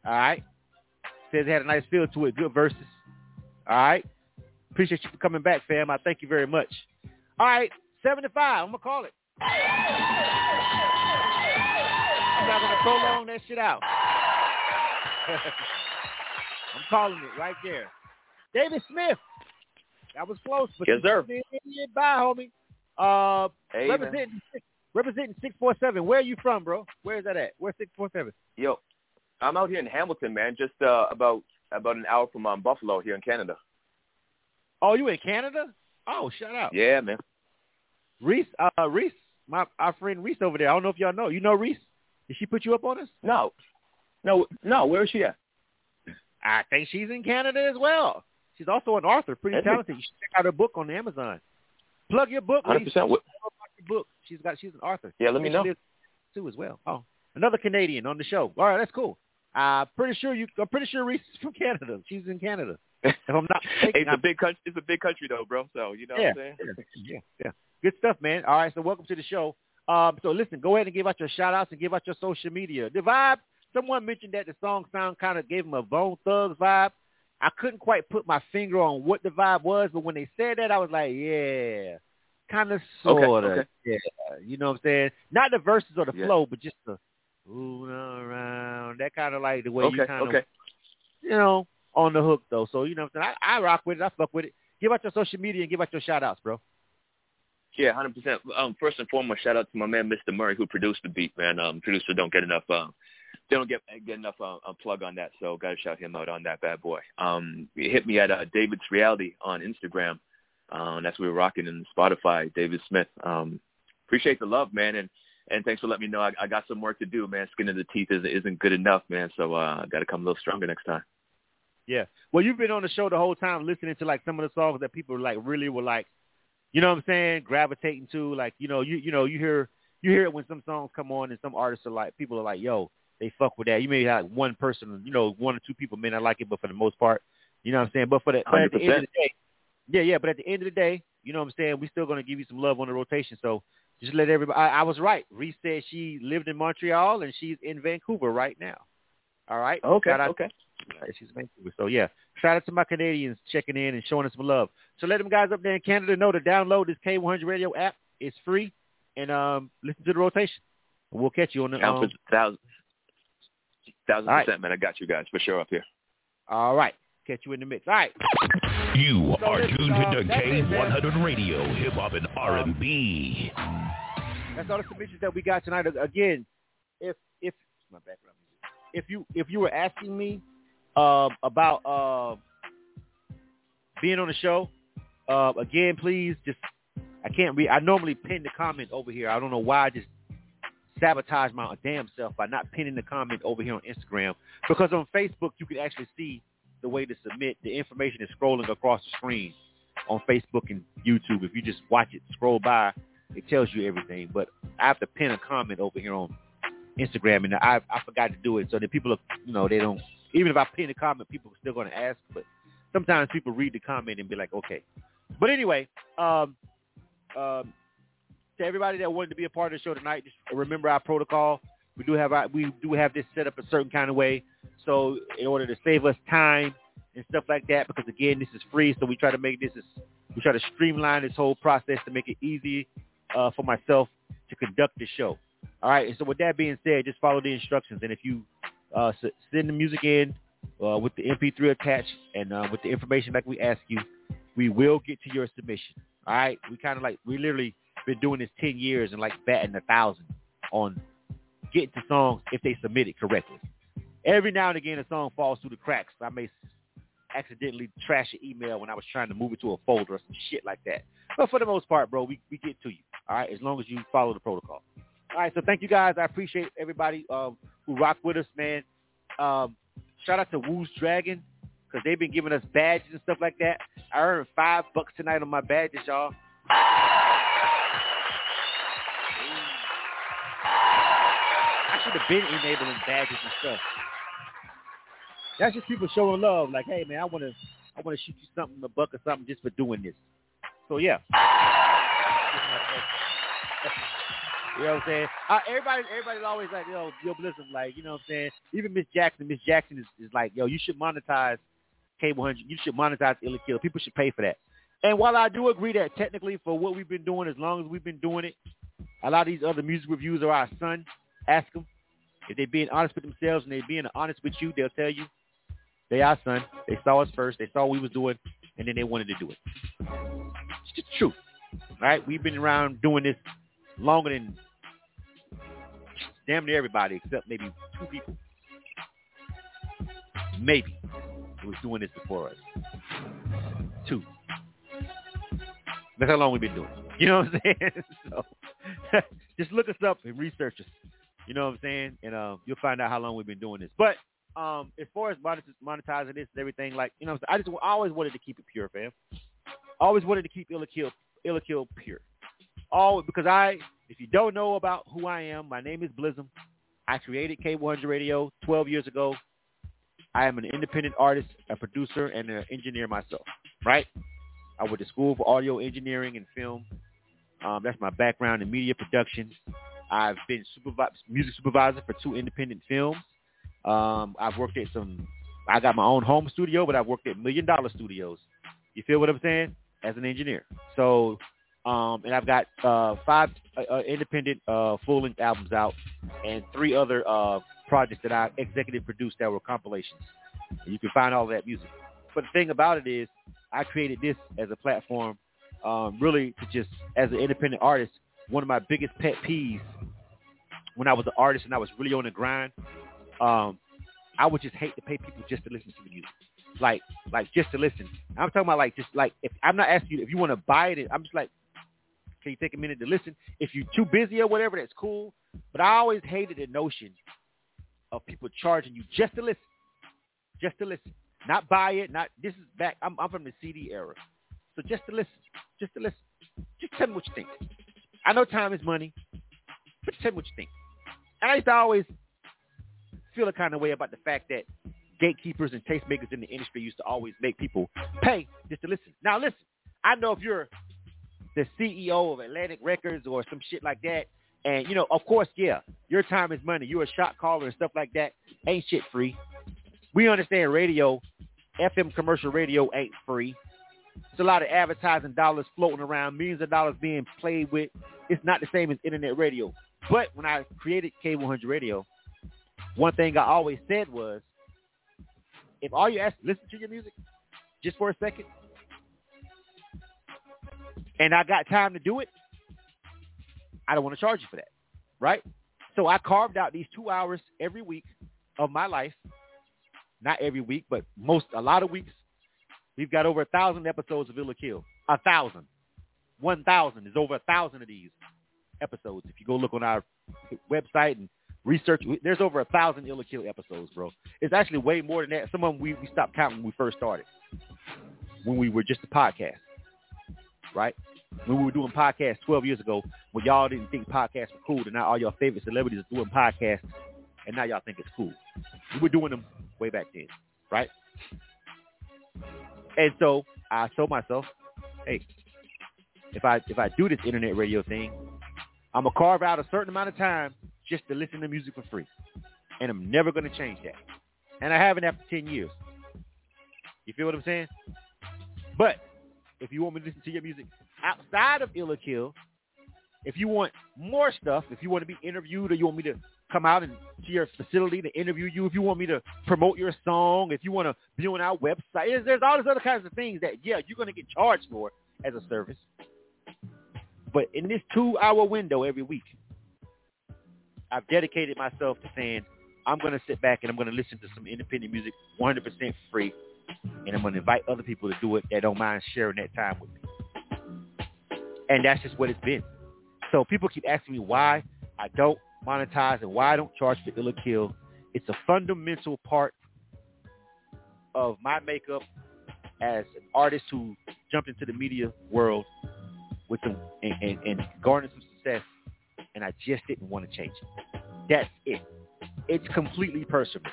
All right. Says it had a nice feel to it. Good verses. All right. Appreciate you for coming back, fam. I thank you very much. All right. Seven to five. I'm gonna call it. I'm not gonna prolong that shit out. (laughs) I'm calling it right there. David Smith. That was close, but yes, sir. Bye, homie. Uh, hey, representing representing six four seven. Where are you from, bro? Where is that at? Where's six four seven? Yo, I'm out here in Hamilton, man. Just uh, about about an hour from um, Buffalo here in Canada. Oh, you in Canada? Oh, shout out. Yeah, man. Reese, uh, Reese, my our friend Reese over there. I don't know if y'all know. You know Reese? Did she put you up on us? No, no, no. Where is she at? I think she's in Canada as well. She's also an author, pretty talented. You should check out her book on Amazon. Plug your book. Hundred percent. Book. She's got. She's an author. Yeah, let me know. Too as well. Oh, another Canadian on the show. All right, that's cool. Uh, pretty sure you. I'm pretty sure Reese is from Canada. She's in Canada. (laughs) If I'm not mistaken, it's a big country. It's a big country though, bro. So you know yeah, what I'm saying. Yeah, yeah. Good stuff, man. All right, so welcome to the show. Um, so listen, go ahead and give out your shout outs and give out your social media. The vibe. Someone mentioned that the song sound kind of gave them a Bone Thugs vibe. I couldn't quite put my finger on what the vibe was, but when they said that, I was like, yeah, kind of, sort of, okay. yeah. You know what I'm saying? Not the verses or the Yeah. flow, but just the around, that kind of like the way Okay, you kind of, okay. you know, on the hook though. So you know? I, I rock with it. I fuck with it. Give out your social media and give out your shout outs, bro. Yeah, hundred percent. Um, first and foremost, shout out to my man Mr. Murray who produced the beat, man. Um, producer don't get enough. Um, they don't get get enough uh, plug on that, so got to shout him out on that bad boy. Um, hit me at uh, David's Reality on Instagram. Um, that's where we're rocking in Spotify. David Smith. Um, appreciate the love, man, and and thanks for letting me know. I, I got some work to do, man. Skin of the teeth is, isn't good enough, man. So uh, I got to come a little stronger next time. Yeah. Well, you've been on the show the whole time listening to like some of the songs that people like really were like, you know what I'm saying, gravitating to. Like, you know, you you know, you hear you hear it when some songs come on and some artists are like, people are like, yo, they fuck with that. You may have one person, you know, one or two people may not like it, but for the most part, you know what I'm saying. But for the but at the end of the day, yeah, yeah. But at the end of the day, you know what I'm saying, we're still gonna give you some love on the rotation. So just let everybody. I, I was right. Reese said she lived in Montreal and she's in Vancouver right now. All right. Okay, Shout out- okay. Yeah, she's in So yeah, shout out to my Canadians checking in and showing us some love. So let them guys up there in Canada know to download this K100 Radio app. It's free, and um, listen to the rotation. We'll catch you on the. Count Um, for thousand, thousand All right. percent, man. I got you guys for sure up here. all right, catch you in the mix. All right. You So are tuned uh, into that's it, man. K100 Radio, Hip Hop and R&B. That's all the submissions that we got tonight. Again, if if my background music. If you if you were asking me um, about uh, being on the show, uh, again, please just I can't read. I normally pin the comment over here. I don't know why I just sabotage my damn self by not pinning the comment over here on Instagram because on Facebook you can actually see the way to submit. The information is scrolling across the screen on Facebook and YouTube. If you just watch it scroll by, it tells you everything. But I have to pin a comment over here on Instagram, and I I forgot to do it. So the people, are, you know, they don't Even if I pin a comment, people are still going to ask. But sometimes people read the comment and be like, okay. But anyway, um, um, to everybody that wanted to be a part of the show tonight, just remember our protocol. We do have our, we do have this set up a certain kind of way. So in order to save us time and stuff like that, because again, this is free, so we try to make this is we try to streamline this whole process to make it easy uh, for myself to conduct the show. All right. And so with that being said, just follow the instructions. And if you uh, send the music in uh, with the MP3 attached and uh, with the information like we ask you, we will get to your submission. All right. We kind of like we literally been doing this ten years and like batting a thousand on getting to songs if they submit it correctly. Every now and again, a song falls through the cracks. I may accidentally trash an email when I was trying to move it to a folder or some shit like that. But for the most part, bro, we, we get to you. All right, as long as you follow the protocol. All right, so thank you guys. I appreciate everybody um, who rock with us, man. Um, shout out to Woo's Dragon because they've been giving us badges and stuff like that. I earned five bucks tonight on my badges, y'all. I should have been enabling badges and stuff. That's just people showing love. Like, hey man, I want to, I want to shoot you something, a buck or something, just for doing this. So yeah. You know what I'm saying? Uh, everybody, everybody's always like, yo, yo, Blizzard, like, you know what I'm saying? Even Miss Jackson, Miss Jackson is, is like, yo, you should monetize K100. You should monetize Ill or Kill. People should pay for that. And while I do agree that technically for what we've been doing, as long as we've been doing it, a lot of these other music reviews are our son. Ask them if they're being honest with themselves and they're being honest with you. They'll tell you they our son. They saw us first. They saw what we was doing, and then they wanted to do it. It's just the truth, right? We've been around doing this longer than damn near everybody except maybe two people. Maybe who was doing this before us. Two. That's how long we've been doing. it. You know what I'm saying? (laughs) so (laughs) just look us up and research us. You know what I'm saying? And uh, you'll find out how long we've been doing this. But um, as far as monetizing this and everything, like you know? I just I always wanted to keep it pure, fam. Always wanted to keep Ill or Kill Ill or Kill pure. All because I, if you don't know about who I am, my name is Blizzard. I created K100 Radio 12 years ago. I am an independent artist, a producer, and an engineer myself. Right? I went to school for audio engineering and film. Um, that's my background in media production. I've been supervi- music supervisor for two independent films. Um, I've worked at some. I got my own home studio, but I've worked at million dollar studios. You feel what I'm saying? As an engineer. So, um, and I've got uh, five uh, uh, independent uh, full length albums out, and three other uh, projects that I executive produced that were compilations. And you can find all that music. But the thing about it is, I created this as a platform, um, really to just as an independent artist. One of my biggest pet peeves when I was an artist and I was really on the grind, um, I would just hate to pay people just to listen to the music. Like, like just to listen. I'm talking about like just like if I'm not asking you if you want to buy it. I'm just like, can you take a minute to listen? If you're too busy or whatever, that's cool. But I always hated the notion of people charging you just to listen, just to listen, not buy it. Not this is back. I'm, I'm from the CD era, so just to listen, just to listen. Just tell me what you think. I know time is money, but tell me what you think. And I used to always feel a kind of way about the fact that gatekeepers and tastemakers in the industry used to always make people pay just to listen. Now listen, I know if you're the CEO of Atlantic Records or some shit like that, and you know, of course, yeah, your time is money. You're a shot caller and stuff like that. Ain't shit free. We understand radio, FM commercial radio ain't free. It's a lot of advertising dollars floating around, millions of dollars being played with. It's not the same as internet radio. But when I created K100 Radio, one thing I always said was, if all you ask listen to your music just for a second, and I got time to do it, I don't want to charge you for that, right? So I carved out these two hours every week of my life. Not every week, but most a lot of weeks. We've got over a thousand episodes of Ill or Kill. A thousand. One thousand is over a thousand of these episodes. If you go look on our website and research, there's over a thousand Ill or Kill episodes, bro. It's actually way more than that. Some of them we, we stopped counting when we first started, when we were just a podcast, right? When we were doing podcasts 12 years ago, when y'all didn't think podcasts were cool, and now all your favorite celebrities are doing podcasts, and now y'all think it's cool. We were doing them way back then, right? And so I told myself, hey, if I if I do this internet radio thing, I'm gonna carve out a certain amount of time just to listen to music for free, and I'm never gonna change that. And I haven't after ten years. You feel what I'm saying? But if you want me to listen to your music outside of Ill or Kill, if you want more stuff, if you want to be interviewed or you want me to come out and to your facility to interview you, if you want me to promote your song, if you want to be on our website, there's all these other kinds of things that, yeah, you're going to get charged for as a service. But in this two-hour window every week, I've dedicated myself to saying I'm going to sit back and I'm going to listen to some independent music 100% free, and I'm going to invite other people to do it that don't mind sharing that time with me. And that's just what it's been. So people keep asking me why I don't monetize and why I don't charge for ill or kill. It's a fundamental part of my makeup as an artist who jumped into the media world with some and, and, and garnered some success, and I just didn't want to change it. That's it. It's completely personal.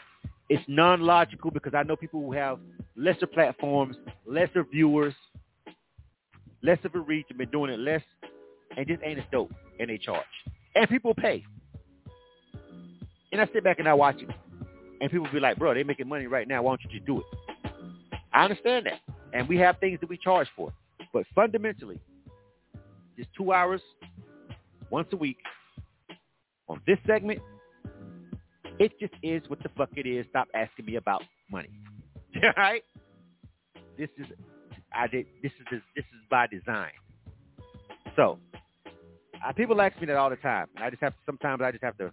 It's non-logical because I know people who have lesser platforms, lesser viewers, less of a reach, and been doing it less and just ain't as dope, and they charge. And people pay. And I sit back and I watch it. And people be like, bro, they're making money right now. Why don't you just do it? I understand that. And we have things that we charge for. But fundamentally, just two hours, once a week, on this segment, it just is what the fuck it is. Stop asking me about money. (laughs) All right? This is I did this is this this is by design. So uh, people ask me that all the time. I just have sometimes I just have to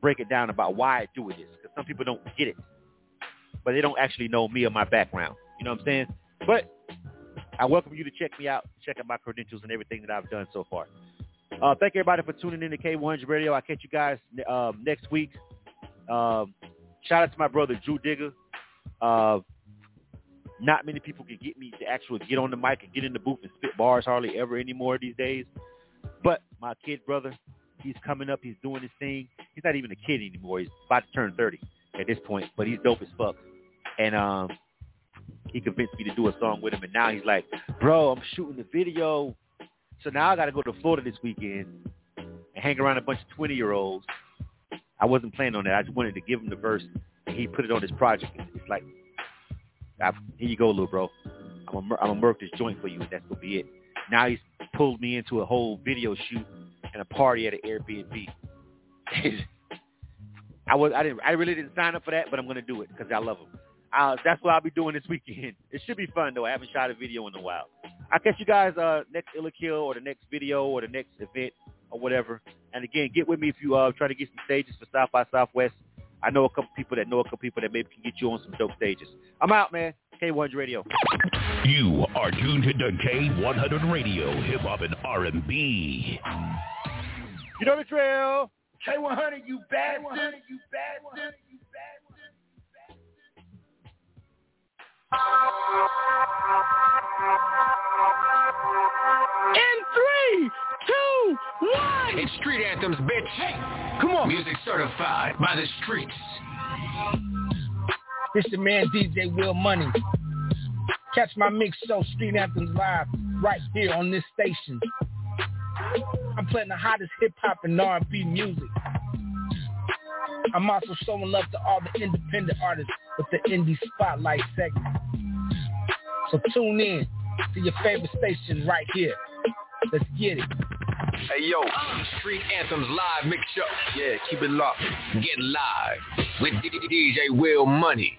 break it down about why I do it is because some people don't get it, but they don't actually know me or my background. You know what I'm saying? But I welcome you to check me out, check out my credentials and everything that I've done so far. Uh, thank everybody for tuning in to K100 Radio. I'll catch you guys um, next week. Um, shout out to my brother Drew Digger. Uh, not many people can get me to actually get on the mic and get in the booth and spit bars hardly ever anymore these days. But my kid brother, he's coming up. He's doing his thing. He's not even a kid anymore. He's about to turn 30 at this point, but he's dope as fuck. And um, he convinced me to do a song with him. And now he's like, bro, I'm shooting the video. So now I got to go to Florida this weekend and hang around a bunch of 20-year-olds. I wasn't planning on that. I just wanted to give him the verse, and he put it on his project. It's like, here you go, little bro. I'm gonna, I'm gonna murk this joint for you, and that's gonna be it. Now he's pulled me into a whole video shoot and a party at an Airbnb. (laughs) I was I didn't I really didn't sign up for that, but I'm gonna do it because I love him. Uh, that's what I'll be doing this weekend. (laughs) It should be fun though. I haven't shot a video in a while. I'll catch you guys uh, next Ill or Kill or the next video or the next event or whatever. And again, get with me if you uh, try to get some stages for South by Southwest. I know a couple people that know a couple people that maybe can get you on some dope stages. I'm out, man. K100 Radio. You are tuned to K100 Radio, hip hop and R&B. You know the drill. K100, you bad K100, you bad you In three, two, one. It's Street Anthems, bitch. Hey, come on. Music certified by the streets. It's the man DJ Will Money. Catch my mix show Street Anthems live right here on this station. I'm playing the hottest hip hop and R&B music. I'm also showing love to all the independent artists with the Indie Spotlight segment. So tune in to your favorite station right here. Let's get it. Hey yo, Street Anthems live mix show. Yeah, keep it locked. Get live with DJ Will Money.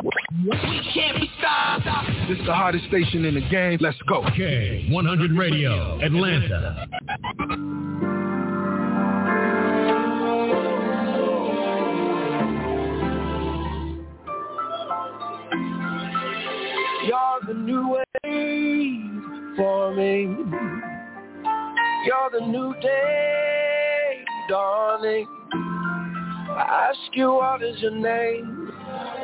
We can't be stopped. This is the hottest station in the game. Let's go. K 100 Radio, Atlanta. You're the new wave for me. You're the new day, darling. I ask you, what is your name?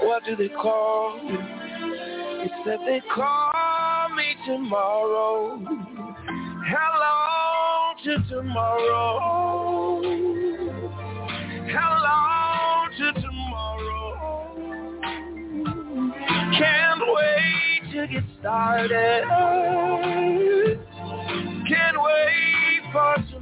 What do they call you? They said they call me tomorrow. Hello to tomorrow. Hello to tomorrow. Can't wait to get started. Can't wait for tomorrow.